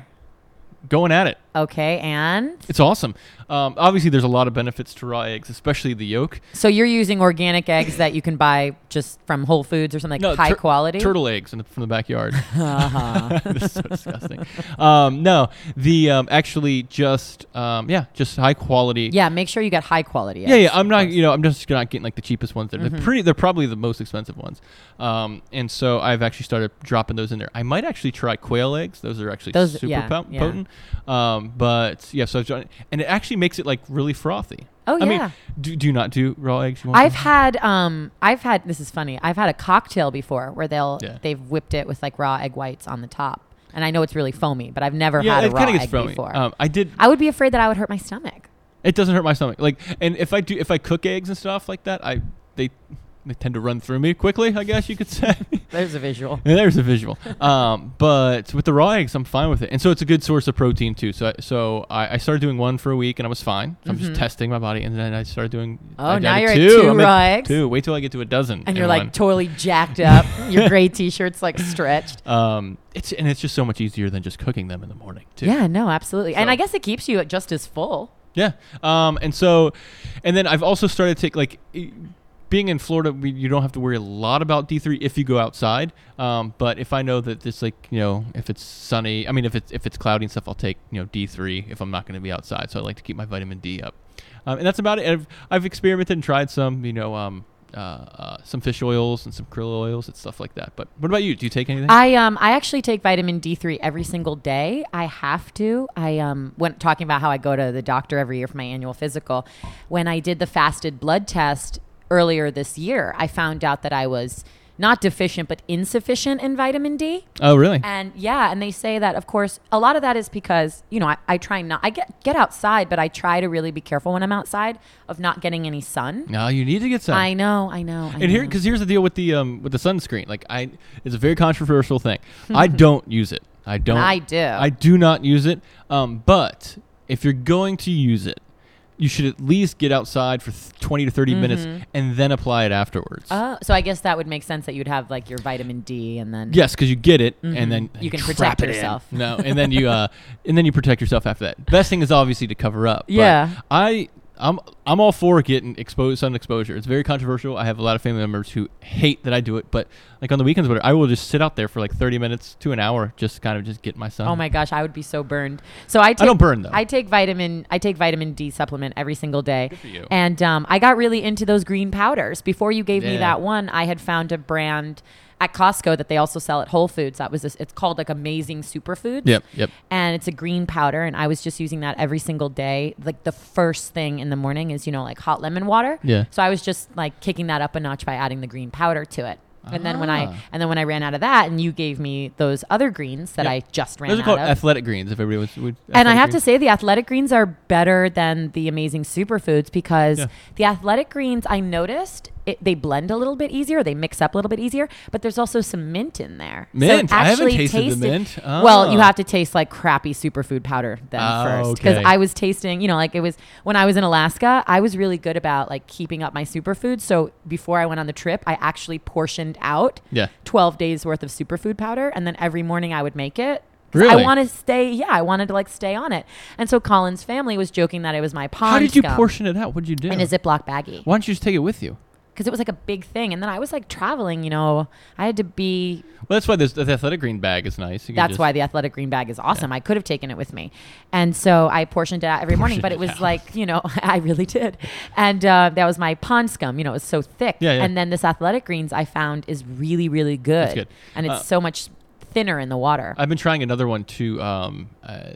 going at it. Okay, and It's awesome. Um, obviously, there's a lot of benefits to raw eggs, especially the yolk. so you're using organic eggs that you can buy just from Whole Foods or something like high tur- quality. turtle eggs in the, from the backyard. Uh-huh. this is so disgusting. Um, no, the um, actually just um, yeah, just high quality. yeah, make sure you get high quality. Yeah, eggs, yeah. I'm not, you know, I'm just not getting like the cheapest ones. There, they're Mhm. pretty. They're probably the most expensive ones. Um, and so I've actually started dropping those in there. I might actually try quail eggs. Those are actually Those- super yeah, po- yeah. potent. Um, but yeah, so done, and it actually makes it like really frothy. Oh I yeah. mean, do, do you not do raw eggs? You want I've had um I've had this is funny. I've had a cocktail before where they'll Yeah. they've whipped it with like raw egg whites on the top. And I know it's really foamy, but I've never yeah, had a raw egg foamy. before. Um, I did. I would be afraid that I would hurt my stomach. It doesn't hurt my stomach. Like, and if I do, if I cook eggs and stuff like that, I they they tend to run through me quickly. I guess you could say. There's a visual. There's a visual. Um, but with the raw eggs, I'm fine with it, and so it's a good source of protein too. So, I, so I, I started doing one for a week, and I was fine. So I'm Mhm. just testing my body, and then I started doing. Oh, now you're at two. two I'm at raw eggs? Two. Wait till I get to a dozen. And you're like one. totally jacked up. Your gray t-shirt's like stretched. um, it's and it's just so much easier than just cooking them in the morning too. Yeah, no, absolutely. and I guess it keeps you just as full. Yeah. Um, and so, and then I've also started to take like. Being in Florida, we, you don't have to worry a lot about D3 if you go outside. Um, but if I know that it's like you know if it's sunny, I mean if it's if it's cloudy and stuff, I'll take you know D3 if I'm not going to be outside. So I like to keep my vitamin D up, um, and that's about it. I've I've experimented and tried some you know um, uh, uh, some fish oils and some krill oils and stuff like that. But what about you? Do you take anything? I um I actually take vitamin D3 every single day. I have to. I um when talking about how I go to the doctor every year for my annual physical, when I did the fasted blood test earlier this year, I found out that I was not deficient but insufficient in vitamin D. oh really? And yeah, and they say that of course a lot of that is because, you know, I, I try not I get get outside, but I try to really be careful when I'm outside of not getting any sun. no, you need to get sun. I know, I know. I And here, because here's the deal with the um with the sunscreen. Like I, it's a very controversial thing. I don't use it. I don't. I do. I do not use it. Um, but if you're going to use it, you should at least get outside for th- 20 to 30 minutes and then apply it afterwards. Oh, so I guess that would make sense that you'd have like your vitamin D and then Yes, because you get it, Mhm. and then You can protect yourself. No, and then you uh, and then you protect yourself after that. Best thing is obviously to cover up. but Yeah. I I'm I'm all for getting exposed sun exposure. It's very controversial. I have a lot of family members who hate that I do it, but like on the weekends, whatever, I will just sit out there for like 30 minutes to an hour, just kind of just get my sun. Oh my gosh, I would be so burned. So I take, don't burn, though. I take vitamin I take vitamin D supplement every single day. Good for you. And um, I got really into those green powders. Before you gave me that one, I had found a brand at Costco that they also sell at Whole Foods. That was this, it's called like Amazing Superfoods. Yep, yep. And it's a green powder, and I was just using that every single day. Like the first thing in the morning is you know like hot lemon water. Yeah. So I was just like kicking that up a notch by adding the green powder to it. And then when I Ah. and then when I ran out of that, and you gave me those other greens that Yep. I just ran Those are out called of. athletic greens. If everybody was, would, and I have to say the athletic greens are better than the amazing superfoods because Yeah. the athletic greens I noticed it, they blend a little bit easier, they mix up a little bit easier, but there's also some mint in there. So Mint? I haven't actually tasted the tasted- mint. Well, you Oh. have to taste like crappy superfood powder then Oh, first because okay. I was tasting, you know, like it was when I was in Alaska, I was really good about like keeping up my superfood. So before I went on the trip, I actually portioned out Yeah. 12 days worth of superfood powder and then every morning I would make it. 'Cause I want to stay, yeah, I wanted to like stay on it. And so Colin's family was joking that it was my pond How did you scum portion it out? What did you do? in a Ziploc baggie Why don't you just take it with you? Because it was like a big thing. And then I was like traveling, you know, I had to be Well, that's why this the athletic green bag is nice. You that's just- why the athletic green bag is awesome. I could have taken it with me. And so I portioned it out every morning, but it was out. like, you know, I really did. And uh, that was my pond scum. You know, it was so thick. Yeah, yeah. And then this athletic greens I found is really, really good. good. And it's Uh, so much thinner in the water. I've been trying another one too. Um, uh,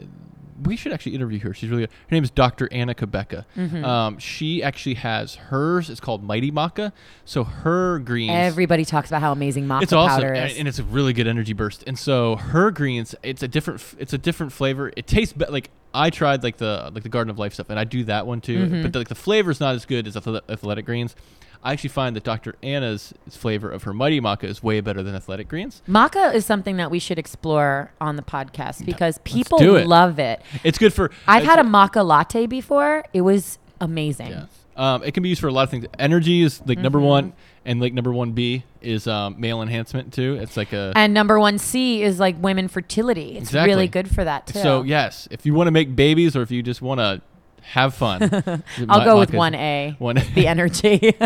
we should actually interview her. She's really good. Her name is Dr. Anna Cabeca. Mm-hmm. Um, she actually has hers. It's called Mighty Maca. So her greens. Everybody talks about how amazing maca it's awesome, powder and, is. and it's a really good energy burst. And so her greens, it's a different, it's a different flavor. It tastes be- like I tried like the like the Garden of Life stuff, and I do that one too. Mm-hmm. But like the flavor's not as good as athle- athletic greens. I actually find that Dr. Anna's flavor of her Mighty Maca is way better than athletic greens. Maca is something that we should explore on the podcast because people it. love it. It's good for. I've had a maca latte before. It was amazing. Yeah. Um, it can be used for a lot of things. Energy is like number Mm-hmm. one, and like number one B is um, male enhancement too. It's like a And number one C is like women fertility. It's Exactly. really good for that too. so yes. If you want to make babies or if you just want to have fun, I'll Ma- go with one A. One. The energy.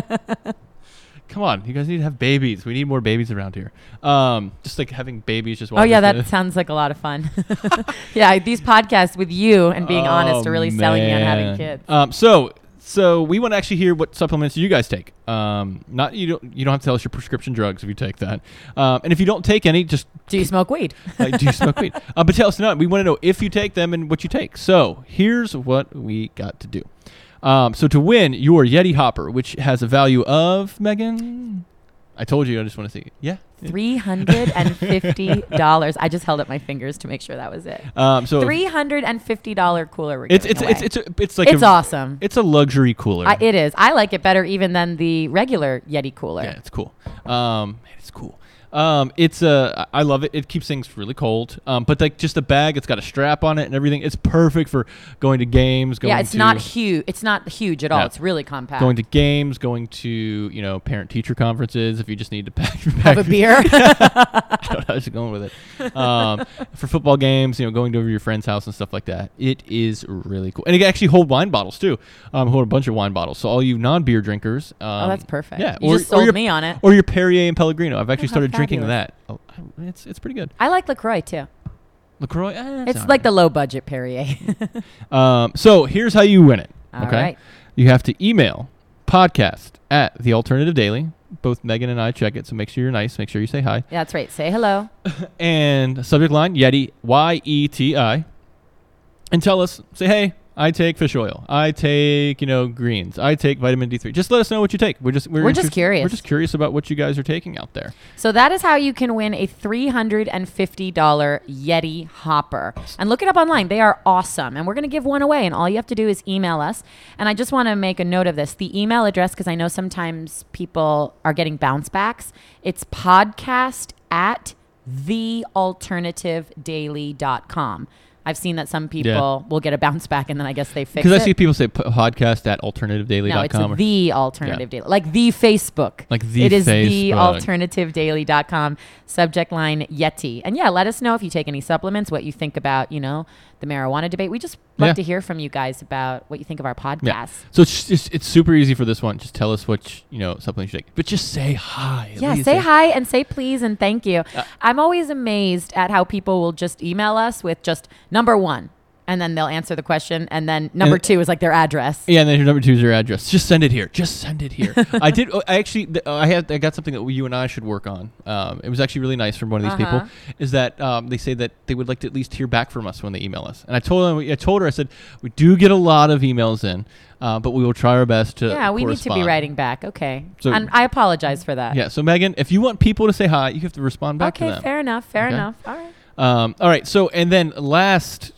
Come on, you guys need to have babies. We need more babies around here. Um, just like having babies. Just oh yeah, that sounds like a lot of fun. yeah, these podcasts with you and being honest are really selling me on having kids. Um, so so we want to actually hear what supplements you guys take. Um, not you don't you don't have to tell us your prescription drugs if you take that. Um, and if you don't take any, just Do you smoke weed? like, do you smoke weed? Uh, but tell us not. We want to know if you take them and what you take. So here's what we got to do. Um, so to win your Yeti Hopper, which has a value of Megan, I told you. I just want to see. Yeah. Three hundred and fifty dollars. I just held up my fingers to make sure that was it. Um, so Three hundred and fifty dollar cooler. It's it's away. it's it's a, it's like It's a, awesome. It's a luxury cooler. I, it is. I like it better even than the regular Yeti cooler. Yeah, it's cool. Um, man, it's cool. Um, it's uh, I love it. It keeps things really cold. Um, but like just the bag, it's got a strap on it and everything. It's perfect for going to games. Going Yeah, it's to, not huge. It's not huge at all. No. It's really compact. going to games, going to you know parent teacher conferences. If you just need to pack, pack have a beer. I don't know going with it. Um, for football games, you know, going to over your friend's house and stuff like that. It is really cool, and it can actually hold wine bottles too. Um, hold a bunch of wine bottles. So all you non-beer drinkers. Um, oh, that's perfect. Yeah, you or- just or sold your- me on it. Or your Perrier and Pellegrino. I've actually started drinking that. Oh, it's it's pretty good. I like Lacroix too. Lacroix. eh, It's all like the low budget Perrier. Um, so here's how you win it. All okay. right. You have to email podcast at the Alternative Daily. Both Megan and I check it, so make sure you're nice. Make sure you say hi. Yeah, That's right. Say hello. and subject line Yeti Y E T I, and tell us say hey. I take fish oil. I take you know greens. I take vitamin D three. Just let us know what you take. We're just we're, We're just curious. We're just curious about what you guys are taking out there. So that is how you can win a $350 Yeti hopper. And look it up online. They are awesome. And we're going to give one away. And all you have to do is email us. And I just want to make a note of this. The email address, because I know sometimes people are getting bounce backs, it's podcast at thealternativedaily.com. I've seen that some people will get a bounce back and then I guess they fix it. Because. I see people say podcast at alternativedaily.com. No, it's or- the alternative daily, like the Facebook. Like the It is Facebook. thealternativedaily.com. Subject line Yeti. And yeah, let us know if you take any supplements, what you think about, you know, the marijuana debate. We just love Yeah. to hear from you guys about what you think of our podcast. Yeah. So it's just, it's super easy for this one. Just tell us what you know supplements you take, but just say hi. Yeah, least. say hi and say please and thank you. Uh, I'm always amazed at how people will just email us with just number one, and then they'll answer the question, and then number And- two is like their address. Yeah, and then your number two is your address. Just send it here. Just send it here. I did. oh, I actually, I had, I got something that you and I should work on. Um, it was actually really nice from one of these Uh-huh. people. Is that um, they say that they would like to at least hear back from us when they email us. And I told them, I told her, I said, we do get a lot of emails in. uh, but we will try our best to. Yeah, we need to be writing back. Okay. So- and I apologize for that. Yeah. So Megan, if you want people to say hi, you have to respond back to Okay, fair enough. Fair Okay. enough. All right. Um, all right. So and then last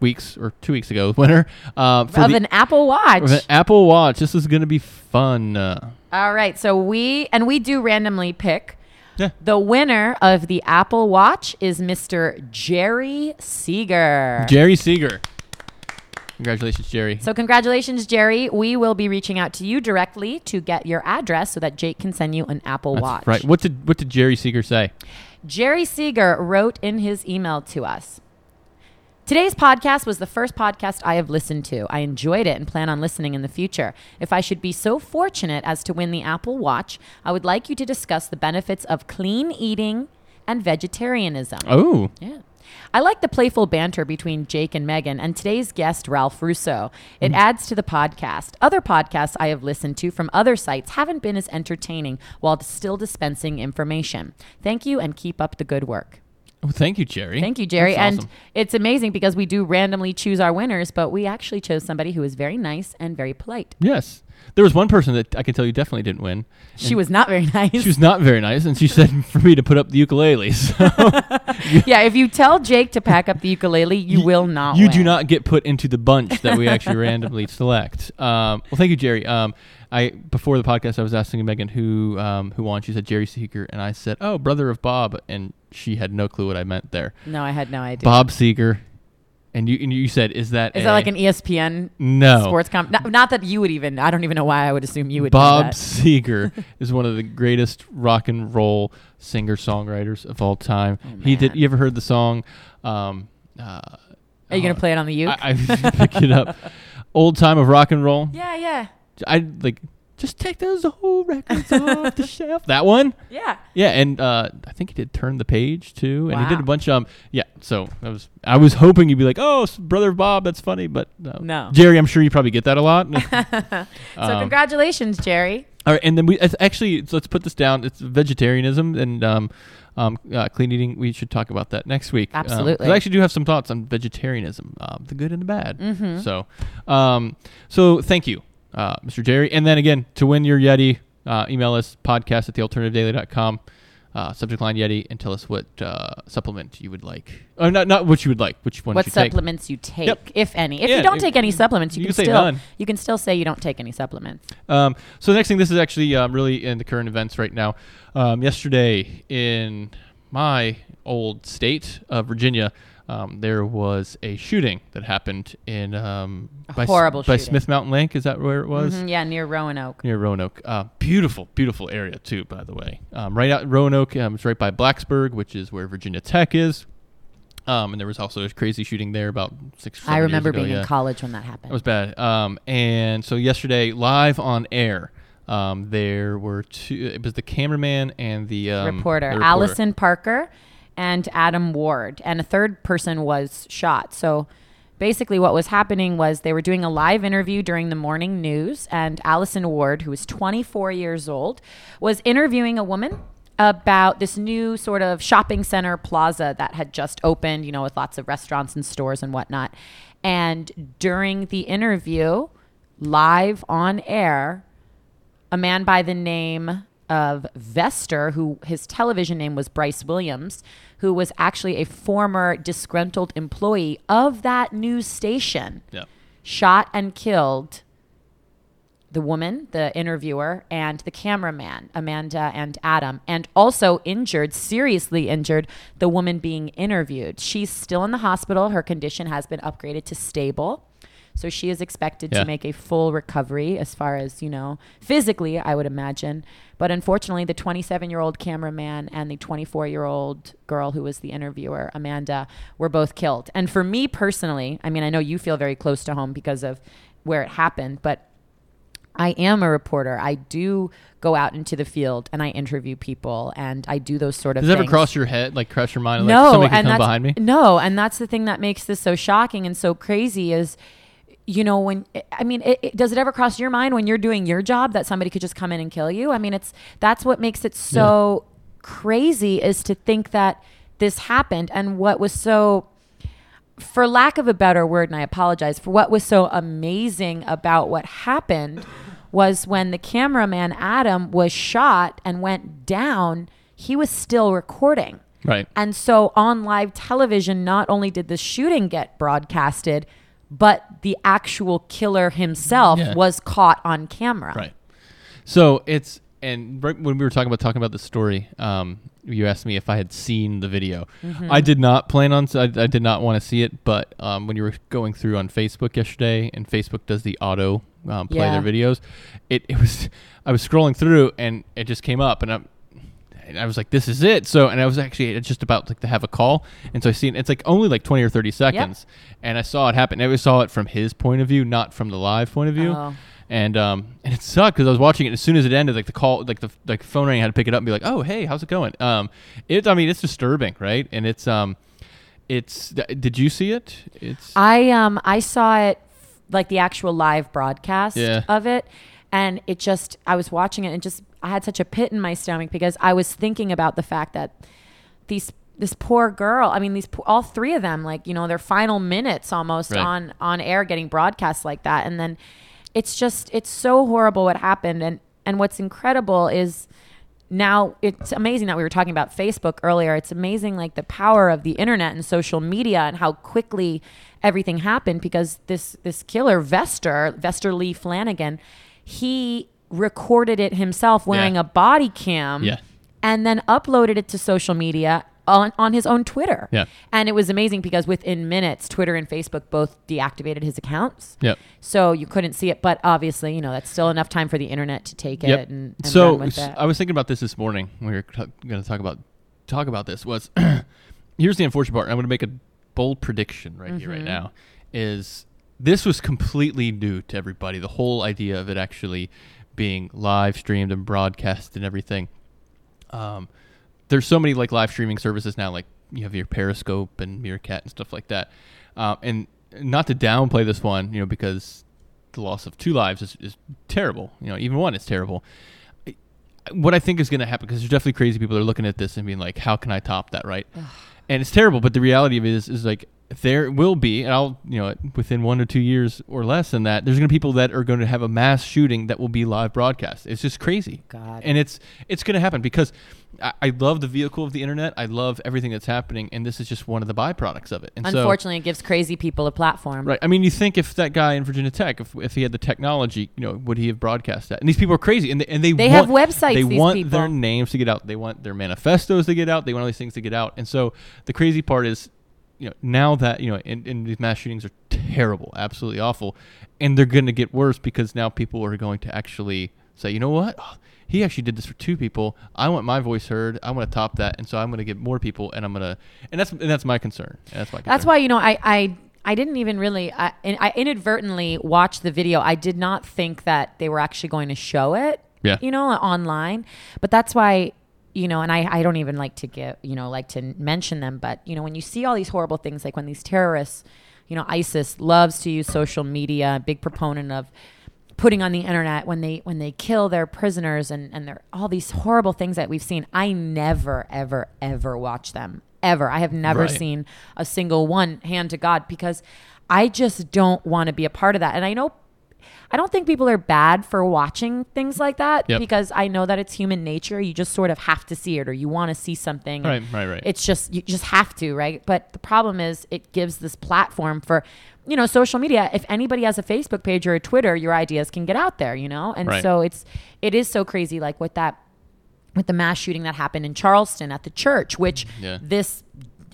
week's or two weeks ago, winner uh, for of the an Apple Watch. of an Apple Watch. This is going to be fun. Uh, All right. So we and we do randomly pick. Yeah. The winner of the Apple Watch is Mr. Jerry Seeger. Jerry Seeger. Congratulations, Jerry. so congratulations, Jerry. We will be reaching out to you directly to get your address so that Jake can send you an Apple That's Watch. right. What did what did Jerry Seeger say? Jerry Seeger wrote in his email to us. Today's podcast was the first podcast I have listened to. I enjoyed it and plan on listening in the future. If I should be so fortunate as to win the Apple Watch, I would like you to discuss the benefits of clean eating and vegetarianism. Oh, Yeah. I like the playful banter between Jake and Megan and today's guest, Ralph Russo. It mm. adds to the podcast. Other podcasts I have listened to from other sites haven't been as entertaining while still dispensing information. Thank you and keep up the good work. Oh thank you, Jerry. Thank you, Jerry. That's And awesome. it's amazing because we do randomly choose our winners, but we actually chose somebody who is very nice and very polite. yes, there was one person that I can tell you definitely didn't win. She was not very nice. She was not very nice, and she said for me to put up the ukulele. So yeah, if you tell Jake to pack up the ukulele, you will not you win. do not get put into the bunch that we actually randomly select. Um, well, thank you, Jerry. Um, I before the podcast, I was asking Megan who um, who won. She said Jerry Seeger, and I said, "Oh, brother of Bob," and she had no clue what I meant there. No, I had no idea. Bob Seger, and you and you said, "Is that Is a- that like an ESPN no sports comp? Not, not that you would even. I don't even know why I would assume you would. Bob. Seger is one of the greatest rock and roll singer songwriters of all time. he did. Oh. You ever heard the song? Um, uh, Are you gonna uh, play it on the uke? I, I picked it up. Old time of rock and roll. yeah, yeah, I like just take those old records off the shelf. That one. yeah. Yeah, and uh, I think he did turn the page too, and he did a bunch of um, yeah. So I was I was hoping you'd be like, oh, brother Bob, that's funny, but no. No. Jerry, I'm sure you probably get that a lot. So Um, congratulations, Jerry. All right, and then we it's actually so let's put this down. It's vegetarianism and um, um, uh, clean eating. We should talk about that next week. Um, Absolutely. I actually do have some thoughts on vegetarianism, um, the good and the bad. Mhm. So, um, so thank you, uh, Mr. Jerry. And then again, to win your Yeti, uh, email us podcast at thealternativedaily.com. Uh, subject line Yeti and tell us what uh, supplement you would like. Oh, not not what you would like. Which one What you take. supplements you take, Yep. if any. If Yeah, you don't if- take any supplements, you, you can, can still none. you can still say you don't take any supplements. Um, so the next thing, this is actually um, really in the current events right now. Um, yesterday in my old state of Virginia, um, there was a shooting that happened in um, by, S- horrible by shooting. Smith Mountain Lake. Is that where it was? Mhm, yeah, near Roanoke. Near Roanoke. Uh, beautiful, beautiful area too, by the way. Um, right out Roanoke. Um, it's right by Blacksburg, which is where Virginia Tech is. Um, and there was also a crazy shooting there about six. I remember ago, being yeah. in college when that happened. It was bad. Um, and so yesterday, live on air, um, there were two. It was the cameraman and the, um, reporter, the reporter. Alison Parker and Adam Ward, and a third person was shot. So basically, what was happening was they were doing a live interview during the morning news, and Allison Ward, who was 24 years old, was interviewing a woman about this new sort of shopping center plaza that had just opened, you know, with lots of restaurants and stores and whatnot. And during the interview, live on air, a man by the name of Vester, who his television name was Bryce Williams, who was actually a former disgruntled employee of that news station, Yeah. shot and killed the woman, the interviewer, and the cameraman, Amanda and Adam, and also injured, seriously injured, the woman being interviewed. She's still in the hospital. Her condition has been upgraded to stable. So she is expected Yeah. to make a full recovery as far as, you know, physically, I would imagine. But unfortunately, the 27 year old cameraman and the 24 year old girl who was the interviewer, Amanda, were both killed. And for me personally, I mean, I know you feel very close to home because of where it happened, but I am a reporter. I do go out into the field and I interview people and I do those sort of Does it ever cross your head, like cross your mind, like somebody come behind me? No, and that's the thing that makes this so shocking and so crazy is, you know, when I mean, it, it, does it ever cross your mind when you're doing your job that somebody could just come in and kill you? I mean, it's that's what makes it so crazy is to think that this happened. And what was so for lack of a better word, and I apologize for what was so amazing about what happened was when the cameraman Adam was shot and went down, he was still recording. Right. And so on live television, not only did the shooting get broadcasted, but the actual killer himself Yeah. was caught on camera. Right. So it's and right when we were talking about talking about the story, um, you asked me if I had seen the video. Mm-hmm. I did not plan on. I, I did not want to see it, but um, when you were going through on Facebook yesterday, and Facebook does the auto um, play Yeah. their videos, it, it was I was scrolling through and it just came up, and I'm. And I was like, "This is it." So, and I was actually just about like to have a call, and so I seen it's like only like twenty or thirty seconds, and I saw it happen. And I saw it from his point of view, not from the live point of view. Oh. and um and it sucked because I was watching it. As soon as it ended like the call like the like phone rang. I had to pick it up and be like oh hey how's it going? Um it I mean it's disturbing right? And it's um it's did you see it? It's I um I saw it like the actual live broadcast Yeah. of it and it just I was watching it and just I had such a pit in my stomach because I was thinking about the fact that these this poor girl I mean these all three of them like you know their final minutes almost Right. on on air getting broadcast like that and then it's just it's so horrible what happened and and what's incredible is now it's amazing that we were talking about Facebook earlier. It's amazing like the power of the internet and social media and how quickly everything happened because this this killer Vester, Vester Lee Flanagan, he recorded it himself wearing Yeah. a body cam Yeah. and then uploaded it to social media on, on his own Twitter. Yeah. And it was amazing because within minutes Twitter and Facebook both deactivated his accounts. yep So you couldn't see it, but obviously, you know, that's still enough time for the internet to take yep it and, and so it. I was thinking about this this morning when we were t- going to talk about talk about this was here's the unfortunate part I'm going to make a bold prediction right here Mm-hmm. right now is this was completely new to everybody the whole idea of it actually being live streamed and broadcast and everything. Um, there's so many like live streaming services now like you have your periscope and meerkat and stuff like that. Um, and not to downplay this one you know because the loss of two lives is, is terrible. You know even one is terrible. What i think is going to happen because there's definitely crazy people that are looking at this and being like how can i top that? Right? And it's terrible but the reality of it is, is like there will be and i'll you know within one or two years or less than that there's going to be people that are going to have a mass shooting that will be live broadcast it's just crazy God. and it's it's going to happen because I, I love the vehicle of the internet i love everything that's happening and this is just one of the byproducts of it and so Unfortunately, it gives crazy people a platform. Right. I mean, you think if that guy in Virginia Tech, if, if he had the technology, you know, would he have broadcast that? And these people are crazy, and they, and they They want, have websites, They want people. their names to get out. They want their manifestos to get out. They want all these things to get out. And so the crazy part is, you know, now that you know, and, and these mass shootings are terrible, absolutely awful, and they're going to get worse because now people are going to actually say, you know what? Oh, he actually did this for two people. I want my voice heard. I want to top that, and so I'm going to get more people, and I'm going to, and that's and that's my concern. And that's my concern. That's why you know I I I didn't even really I, I inadvertently watched the video. I did not think that they were actually going to show it. Yeah. You know, online, but that's why. You know, and I, I don't even like to get, you know, like to mention them, but, you know, when you see all these horrible things, like when these terrorists, you know, ISIS loves to use social media, big proponent of putting on the internet when they when they kill their prisoners and and they're all these horrible things that we've seen. I never ever ever watch them ever. I have never Right. seen a single one hand to god because i just don't want to be a part of that. And i know i don't think people are bad for watching things like that Yep. because i know that it's human nature you just sort of have to see it or you want to see something Right, right, right. it's just you just have to right but the problem is it gives this platform for you know social media if anybody has a facebook page or a twitter your ideas can get out there you know and Right. so it's it is so crazy like with that with the mass shooting that happened in charleston at the church which Yeah. this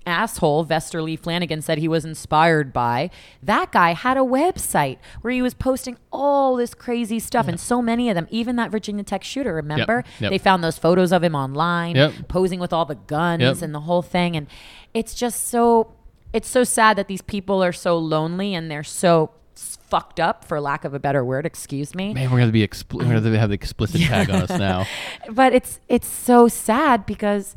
asshole Vester Lee Flanagan said he was inspired by that guy had a website where he was posting all this crazy stuff and so many of them even that Virginia Tech shooter remember yep. they found those photos of him online Yep. posing with all the guns Yep. and the whole thing and it's just so it's so sad that these people are so lonely and they're so fucked up for lack of a better word excuse me Man, we're gonna be expl- we're gonna have the explicit tag on us now. but it's it's so sad because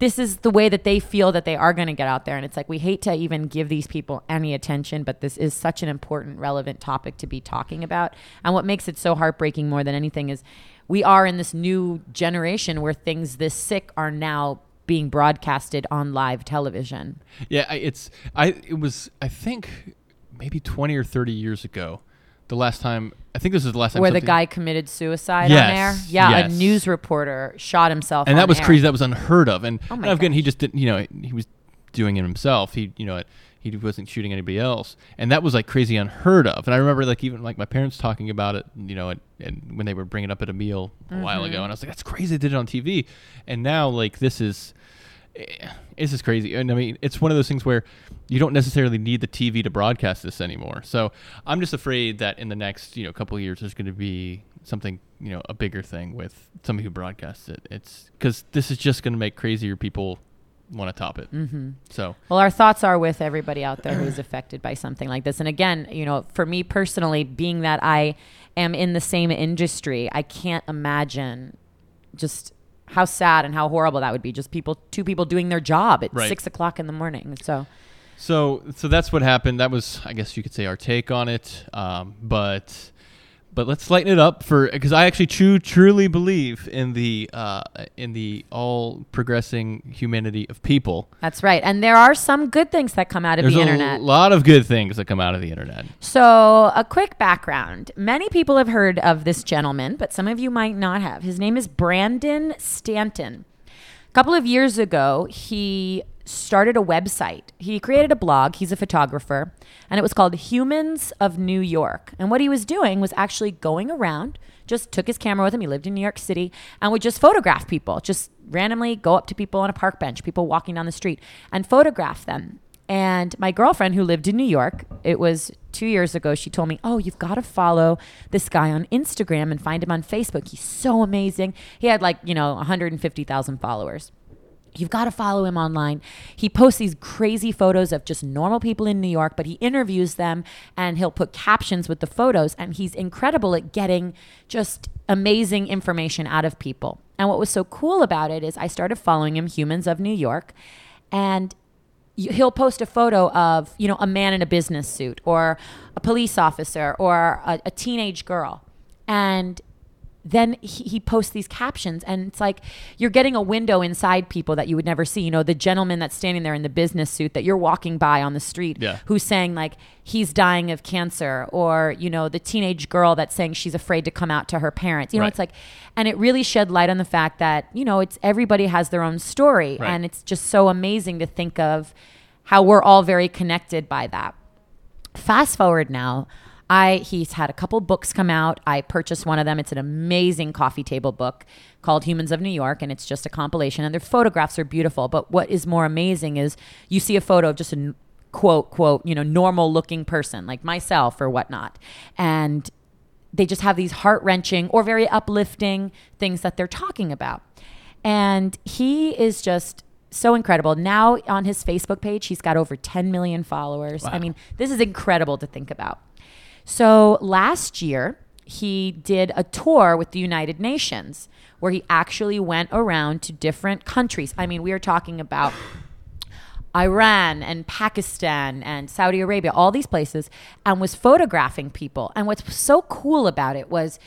this is the way that they feel that they are going to get out there and it's like we hate to even give these people any attention but this is such an important relevant topic to be talking about and what makes it so heartbreaking more than anything is we are in this new generation where things this sick are now being broadcasted on live television. Yeah, it's I. It was I think maybe twenty or thirty years ago. The last time I think this is the last time Where the guy committed suicide Yes, on air. Yeah, yes. a news reporter shot himself. and that was air. crazy. That was unheard of. And, Oh my again, he just didn't. You know, he was doing it himself. He, you know, he wasn't shooting anybody else, and that was like crazy unheard of. And I remember like even like my parents talking about it. You know, and, and when they were bringing it up at a meal a while Mm-hmm. ago, and I was like, that's crazy. They did it on TV, and now like this is. Eh, This is crazy, and I mean, it's one of those things where you don't necessarily need the TV to broadcast this anymore. So I'm just afraid that in the next, you know, couple of years, there's going to be something, you know, a bigger thing with somebody who broadcasts it. It's because this is just going to make crazier people want to top it. Mm-hmm. So Well, our thoughts are with everybody out there who's affected by something like this. And again, you know, for me personally, being that I am in the same industry, I can't imagine just how sad and how horrible that would be. Just people, two people doing their job at Right. six o'clock in the morning. So, So so that's what happened. That was, I guess you could say, our take on it. Um, but but let's lighten it up for because I actually true, truly believe in the uh, in the all progressing humanity of people. that's right. And there are some good things that come out of There's the internet. a lot of good things that come out of the internet. So, a quick background. Many people have heard of this gentleman, but some of you might not have. His name is Brandon Stanton. A couple of years ago, he started a website. He created a blog. He's a photographer, and it was called Humans of New York. And what he was doing was actually going around, just took his camera with him. He lived in New York City and would just photograph people, just randomly go up to people on a park bench, people walking down the street, and photograph them. And my girlfriend, who lived in New York, it was two years ago, she told me, Oh, you've got to follow this guy on Instagram and find him on Facebook. He's so amazing. He had like, you know, 150,000 followers. You've got to follow him online. He posts these crazy photos of just normal people in New York, but he interviews them and he'll put captions with the photos. And he's incredible at getting just amazing information out of people. And what was so cool about it is I started following him, Humans of New York, and he'll post a photo of you know a man in a business suit or a police officer or a, a teenage girl and then he, he posts these captions and it's like you're getting a window inside people that you would never see you know the gentleman that's standing there in the business suit that you're walking by on the street Yeah. who's saying like he's dying of cancer or you know the teenage girl that's saying she's afraid to come out to her parents you know Right. it's like and it really shed light on the fact that you know it's everybody has their own story Right. and it's just so amazing to think of how we're all very connected by that fast forward now i he's had a couple books come out i purchased one of them it's an amazing coffee table book called humans of new york and it's just a compilation and their photographs are beautiful but what is more amazing is you see a photo of just a quote quote you know normal looking person like myself or whatnot and they just have these heart wrenching or very uplifting things that they're talking about. And he is just so incredible. Now on his Facebook page, he's got over 10 million followers. I mean, this is incredible to think about. So last year, he did a tour with the United Nations where he actually went around to different countries. I mean, we are talking about Iran and Pakistan and Saudi Arabia, all these places, and was photographing people. And what's so cool about it was,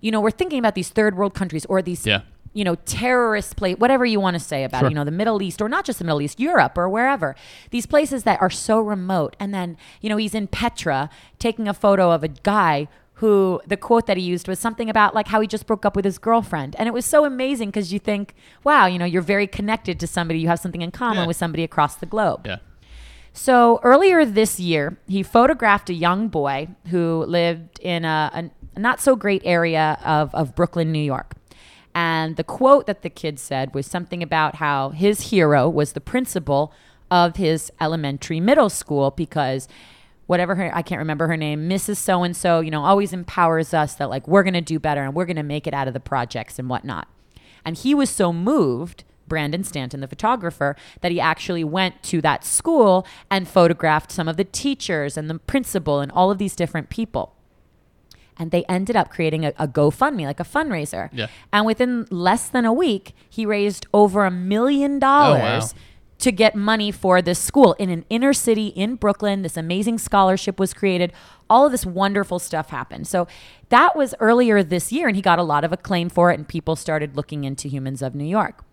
you know, we're thinking about these third world countries or these, Yeah. You know, terrorist place, whatever you want to say about Sure. it, you know, the Middle East or not just the Middle East, Europe or wherever. These places that are so remote. And then, you know, he's in Petra taking a photo of a guy who the quote that he used was something about like how he just broke up with his girlfriend. And it was so amazing because you think, wow, you know, you're very connected to somebody, you have something in common Yeah. with somebody across the globe. Yeah. So earlier this year, he photographed a young boy who lived in a, a not so great area of, of Brooklyn, New York. And the quote that the kid said was something about how his hero was the principal of his elementary middle school because whatever her I can't remember her name, Mrs. So and so, you know, always empowers us that like we're gonna do better and we're gonna make it out of the projects and whatnot. And he was so moved, Brandon Stanton, the photographer, that he actually went to that school and photographed some of the teachers and the principal and all of these different people. And they ended up creating a, a GoFundMe, like a fundraiser. Yeah. And within less than a week, he raised over a million oh, dollars to get money for this school in an inner city in Brooklyn. This amazing scholarship was created. All of this wonderful stuff happened. So that was earlier this year, and he got a lot of acclaim for it, and people started looking into Humans of New York.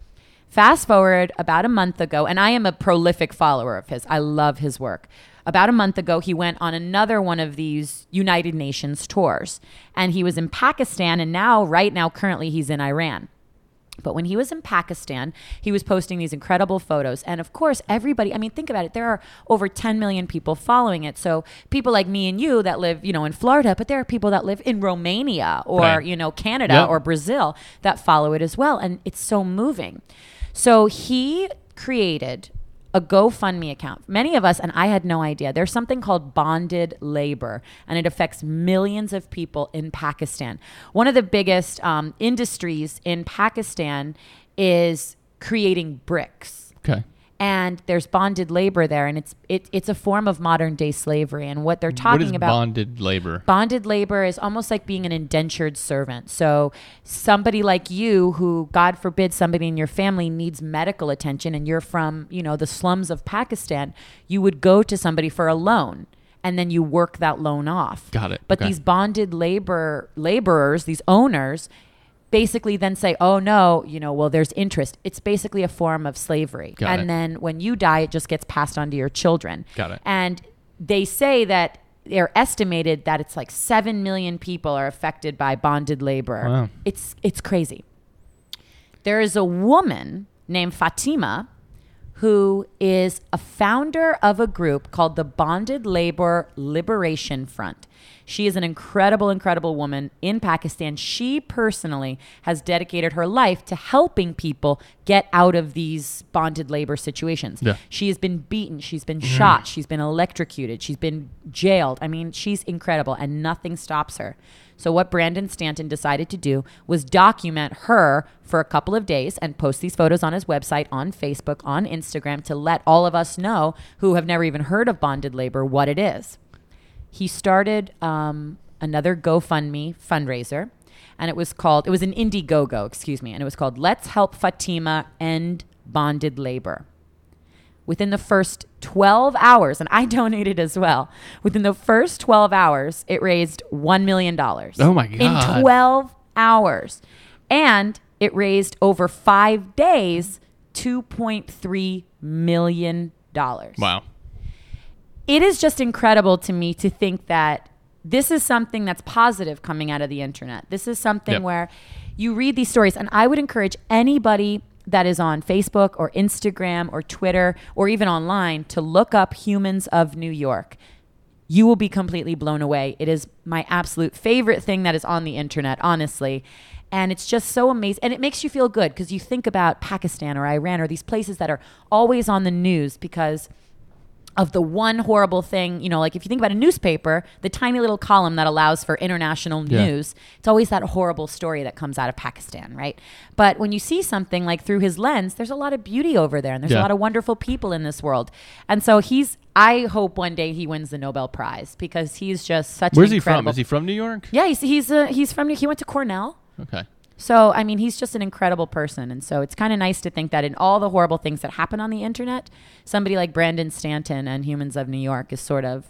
Fast forward about a month ago, and I am a prolific follower of his. I love his work. About a month ago, he went on another one of these United Nations tours, and he was in Pakistan, and now, right now, currently, he's in Iran. But when he was in Pakistan, he was posting these incredible photos. And of course, everybody, I mean, think about it. There are over 10 million people following it. So people like me and you that live, you know, in Florida, but there are people that live in Romania or, Right. you know, Canada Yep. or Brazil that follow it as well. And it's so moving. So he created a GoFundMe account. Many of us, and I had no idea, there's something called bonded labor, and it affects millions of people in Pakistan. One of the biggest um, industries in Pakistan is creating bricks Okay. And there's bonded labor there and it's it, it's a form of modern day slavery and what they're talking is about bonded labor? Bonded labor is almost like being an indentured servant. So, somebody like you, who, God forbid, somebody in your family needs medical attention and you're from, you know, the slums of Pakistan, you would go to somebody for a loan and then you work that loan off. Got it. But Okay. these bonded labor laborers, these owners, basically then say, "Oh no, you know, well there's interest." It's basically a form of slavery. Got and it. then when you die, it just gets passed on to your children. Got it. And they say that they're estimated that it's like 7 million people are affected by bonded labor. Wow. It's it's crazy. There is a woman named Fatima who is a founder of a group called the Bonded Labor Liberation Front. She is an incredible, incredible woman in Pakistan. She personally has dedicated her life to helping people get out of these bonded labor situations. Yeah. She has been beaten, she's been mm-hmm. shot, she's been electrocuted, she's been jailed. I mean, she's incredible and nothing stops her. So, what Brandon Stanton decided to do was document her for a couple of days and post these photos on his website, on Facebook, on Instagram to let all of us know who have never even heard of bonded labor what it is. He started um, another GoFundMe fundraiser, and it was called, it was an Indiegogo, excuse me, and it was called Let's Help Fatima End Bonded Labor within the first 12 hours, and I donated as well. Within the first 12 hours, it raised $1 million. Oh my God. In 12 hours. And it raised over five days $2.3 million. Wow. It is just incredible to me to think that this is something that's positive coming out of the internet. This is something Yep. where you read these stories, and I would encourage anybody that is on Facebook or Instagram or Twitter or even online to look up Humans of New York. You will be completely blown away. It is my absolute favorite thing that is on the internet, honestly. And it's just so amazing. And it makes you feel good because you think about Pakistan or Iran or these places that are always on the news because of the one horrible thing, you know, like if you think about a newspaper, the tiny little column that allows for international Yeah. news, it's always that horrible story that comes out of Pakistan, right? But when you see something like through his lens, there's a lot of beauty over there and there's a lot of wonderful people in this world. And so he's I hope one day he wins the Nobel Prize because he's just such a Where's he from? Is he from New York? Yeah, he's he's uh, he's from he went to Cornell. Okay. So, I mean, he's just an incredible person. And so it's kind of nice to think that in all the horrible things that happen on the internet, somebody like Brandon Stanton and Humans of New York is sort of.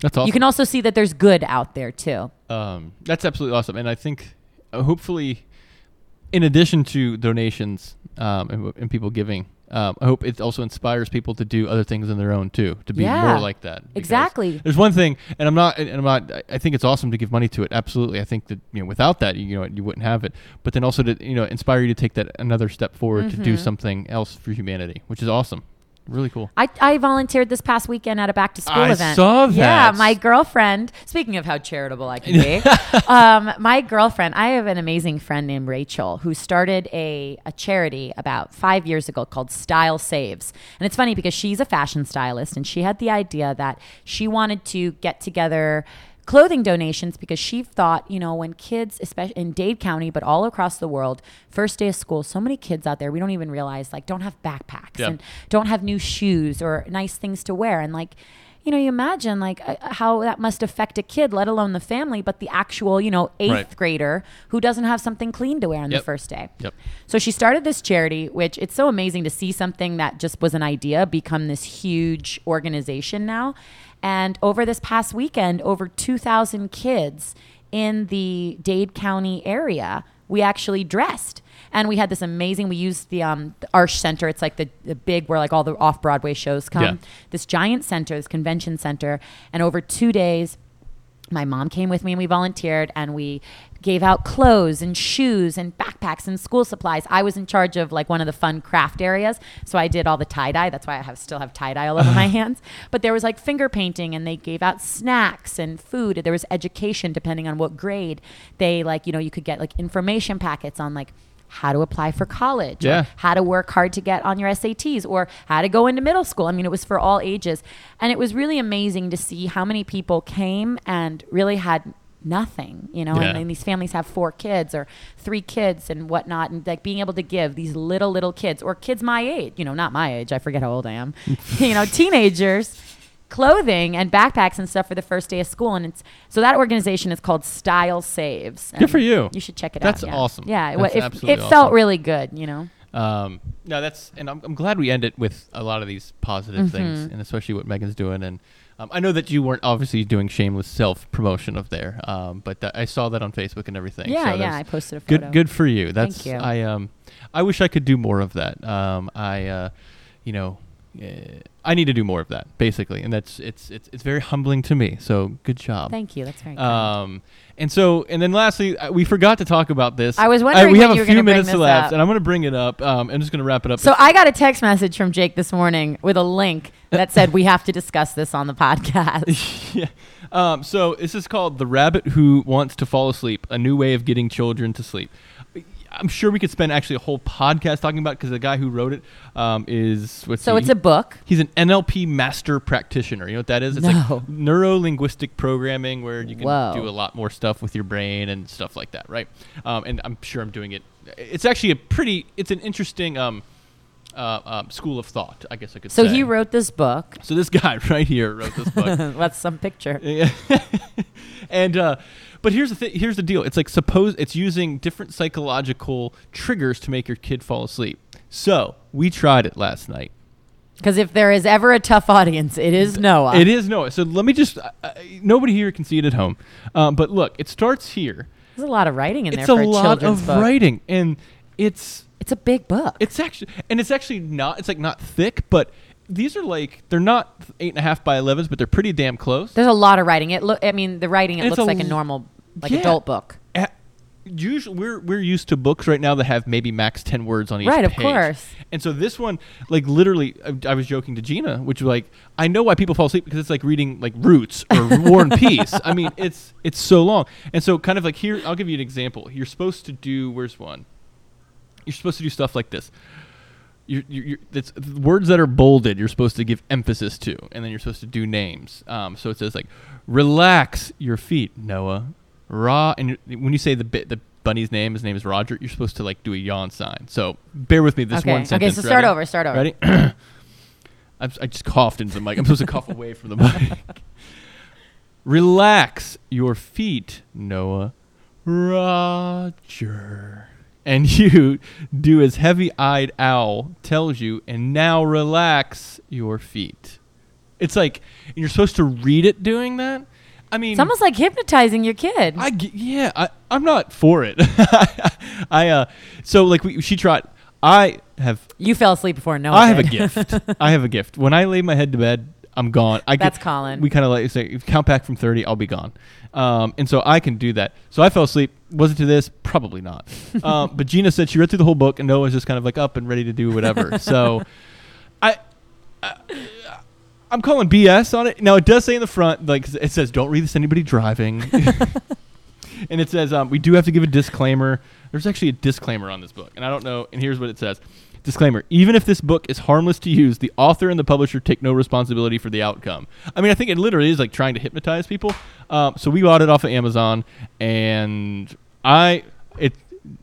That's awesome. You can also see that there's good out there too. um, that's absolutely awesome, and I think uh, hopefully, in addition to donations um, and, and people giving, um, I hope it also inspires people to do other things on their own too, to be Yeah. more like that. Exactly. There's one thing, and I'm not, and I'm not. I- think it's awesome to give money to it. Absolutely, I think that you know without that, you know, you wouldn't have it. But then also to you know inspire you to take that another step forward to Mm-hmm. do something else for humanity, which is awesome. Really cool. I, I volunteered this past weekend at a back to school I event. saw Yeah, my girlfriend, speaking of how charitable I can be, um, my girlfriend, I have an amazing friend named Rachel who started a, a charity about five years ago called Style Saves. And it's funny because she's a fashion stylist and she had the idea that she wanted to get together clothing donations because she thought, you know, when kids, especially in Dade County, but all across the world, first day of school, so many kids out there, we don't even realize, like, don't have backpacks Yeah. and don't have new shoes or nice things to wear. And, like, you know, you imagine like uh, how that must affect a kid, let alone the family, but the actual, you know, eighth Right. grader who doesn't have something clean to wear on Yep. the first day. Yep. So she started this charity, which it's so amazing to see something that just was an idea become this huge organization now. And over this past weekend, over 2,000 kids in the Dade County area we actually dressed. And we had this amazing. We used the um, the Arsht Center. It's like the, the big where like all the off Broadway shows come. Yeah. This giant center, this convention center, and over two days, my mom came with me and we volunteered and we gave out clothes and shoes and backpacks and school supplies. I was in charge of like one of the fun craft areas, so I did all the tie dye. That's why I have still have tie dye all over my hands. But there was like finger painting and they gave out snacks and food. There was education depending on what grade. They like, you know, you could get like information packets on like how to apply for college, or Yeah. how to work hard to get on your SATs or how to go into middle school. I mean, it was for all ages. And it was really amazing to see how many people came and really had nothing, you know, Yeah. and, then these families have four kids or three kids and whatnot. And like being able to give these little, little kids or kids my age, you know, not my age, I forget how old I am, you know, teenagers clothing and backpacks and stuff for the first day of school. And it's so that organization is called Style Saves. Good for you. You should check it That's out. yeah. awesome. Yeah. it, That's it, absolutely it felt awesome. really good, you know. Um, no, that's and I'm, I'm glad we end it with a lot of these positive things, Mm-hmm. and especially what Megan's doing. And um, I know that you weren't obviously doing shameless self promotion of there, um, but that, I saw that on Facebook and everything. Yeah, so yeah. I posted a photo. Good, good for you. That's you. I um, I wish I could do more of that. Um, I uh, you know. Uh, I need to do more of that, basically, and that's it's it's it's very humbling to me. So good job. Thank you. That's very kind. Um, and so, and then lastly, uh, we forgot to talk about this. I was wondering we have a few minutes left, and I'm going to bring it up. Um, I'm just going to wrap it up. So I got a text message from Jake this morning with a link that said we have to discuss this on the podcast. yeah. Um, so this is called "The Rabbit Who Wants to Fall Asleep: A New Way of Getting Children to Sleep." I'm sure we could spend actually a whole podcast talking about because the guy who wrote it um, is what's so he? it's a book. He's an NLP master practitioner. You know what that is? It's No. like neuro linguistic programming where you can Whoa. do a lot more stuff with your brain and stuff like that, right? Um, and I'm sure I'm doing it. It's actually a pretty. It's an interesting um, uh, um, school of thought, I guess I could So say. So he wrote this book. So this guy right here wrote this book. That's some picture. Yeah. and uh, but here's the thi- here's the deal. It's like suppose it's using different psychological triggers to make your kid fall asleep. So we tried it last night. Because if there is ever a tough audience, it is Noah. It is Noah. So let me just. Uh, uh, nobody here can see it at home, um, but look, it starts here. There's a lot of writing in it's there a a lot of book. writing, and it's It's a big book. it's actually and it's actually not. It's like not thick, but these are like they're not eight and a half by elevens, but they're pretty damn close. There's a lot of writing. It look. I mean, the writing. It looks a like a normal, like Yeah. adult book. Uh, usually we're we're used to books right now that have maybe max 10 words on each page. Right, of course. and so this one like literally I, I was joking to gina which was like i know why people fall asleep because it's like reading like roots or war and peace i mean it's it's so long and so kind of like here i'll give you an example you're supposed to do where's one you're supposed to do stuff like this you're, you're, it's words that are bolded you're supposed to give emphasis to and then you're supposed to do names um, so it says like relax your feet noah raw and when you say the bit the bunny's name his name is roger you're supposed to like do a yawn sign so bear with me this okay. one okay. sentence So start Ready? over. Start over. ready I'm, just coughed into the mic i'm supposed to cough away from the mic relax your feet noah roger and you do as heavy eyed owl tells you, and now relax your feet. It's like you're supposed to read it doing that. I mean, It's almost like hypnotizing your kid. I g- yeah, I, I'm not for it. I uh, so like we, she tried. I have you fell asleep before no. I have a gift. I have a gift. When I lay my head to bed, I'm gone. I That's get, Colin. We kind of like say, count back from 30, I'll be gone. Um, and so I can do that. So I fell asleep. Was it to this? Probably not. um, but Gina said she read through the whole book, and Noah's just kind of like up and ready to do whatever. so I. I I'm calling BS on it. Now it does say in the front, like it says, "Don't read this to anybody driving," and it says um, we do have to give a disclaimer. There's actually a disclaimer on this book, and I don't know. And here's what it says: Disclaimer: Even if this book is harmless to use, the author and the publisher take no responsibility for the outcome. I mean, I think it literally is like trying to hypnotize people. Um, so we bought it off of Amazon, and I it.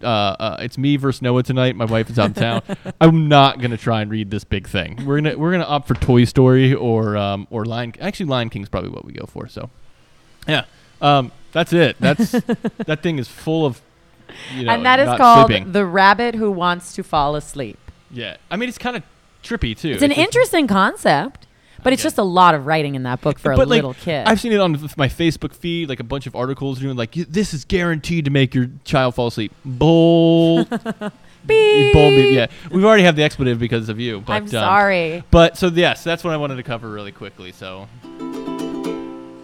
Uh, uh, it's me versus Noah tonight. My wife is out of town. I'm not gonna try and read this big thing. We're gonna we're gonna opt for Toy Story or um, or Lion. Actually, Lion King's probably what we go for. So, yeah, um, that's it. That's that thing is full of. You know, and that is called sleeping. The Rabbit Who Wants to Fall Asleep. Yeah, I mean it's kind of trippy too. It's an just- interesting concept, But it's just a lot of writing in that book for a like, little kid. I've seen it on my Facebook feed, like a bunch of articles doing like this is guaranteed to make your child fall asleep. Bull, Beep. bull. beep. Yeah, we've already have the expletive because of you. But, I'm um, sorry. But so yes, that's what I wanted to cover really quickly. So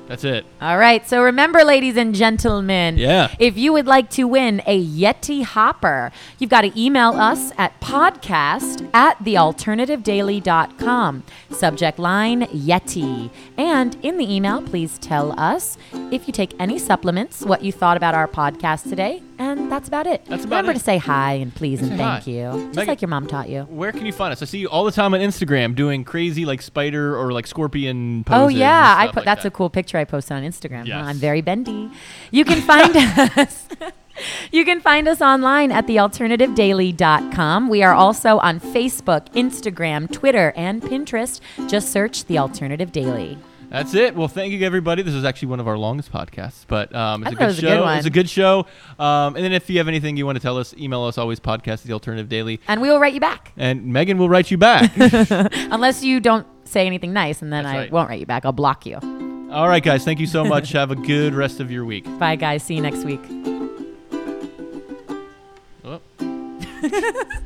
that's it. All right. So remember, ladies and gentlemen, Yeah. if you would like to win a Yeti Hopper, you've got to email us at podcast at thealternativedaily.com. Subject line Yeti. And in the email, please tell us if you take any supplements, what you thought about our podcast today, and that's about it. That's about Remember it. to say hi and please and Say thank hi. you. Just Megan- like your mom taught you. Where can you find us? I see you all the time on Instagram doing crazy like spider or like scorpion oh, poses. Oh and yeah, I stuff put like that's that. a cool picture I posted on Instagram. Yes. Huh, I'm very bendy. You can find us. You can find us online at thealternativedaily.com. We are also on Facebook, Instagram, Twitter, and Pinterest. Just search The Alternative Daily. That's it. Well, thank you, everybody. This is actually one of our longest podcasts, but um, it's a good it was a show. good It's a good show. Um, and then if you have anything you want to tell us, email us always podcast the alternative daily, And we will write you back. and Megan will write you back. Unless you don't say anything nice, and then That's I right. won't write you back. I'll block you. All right, guys. Thank you so much. have a good rest of your week. Bye, guys. See you next week. Oh.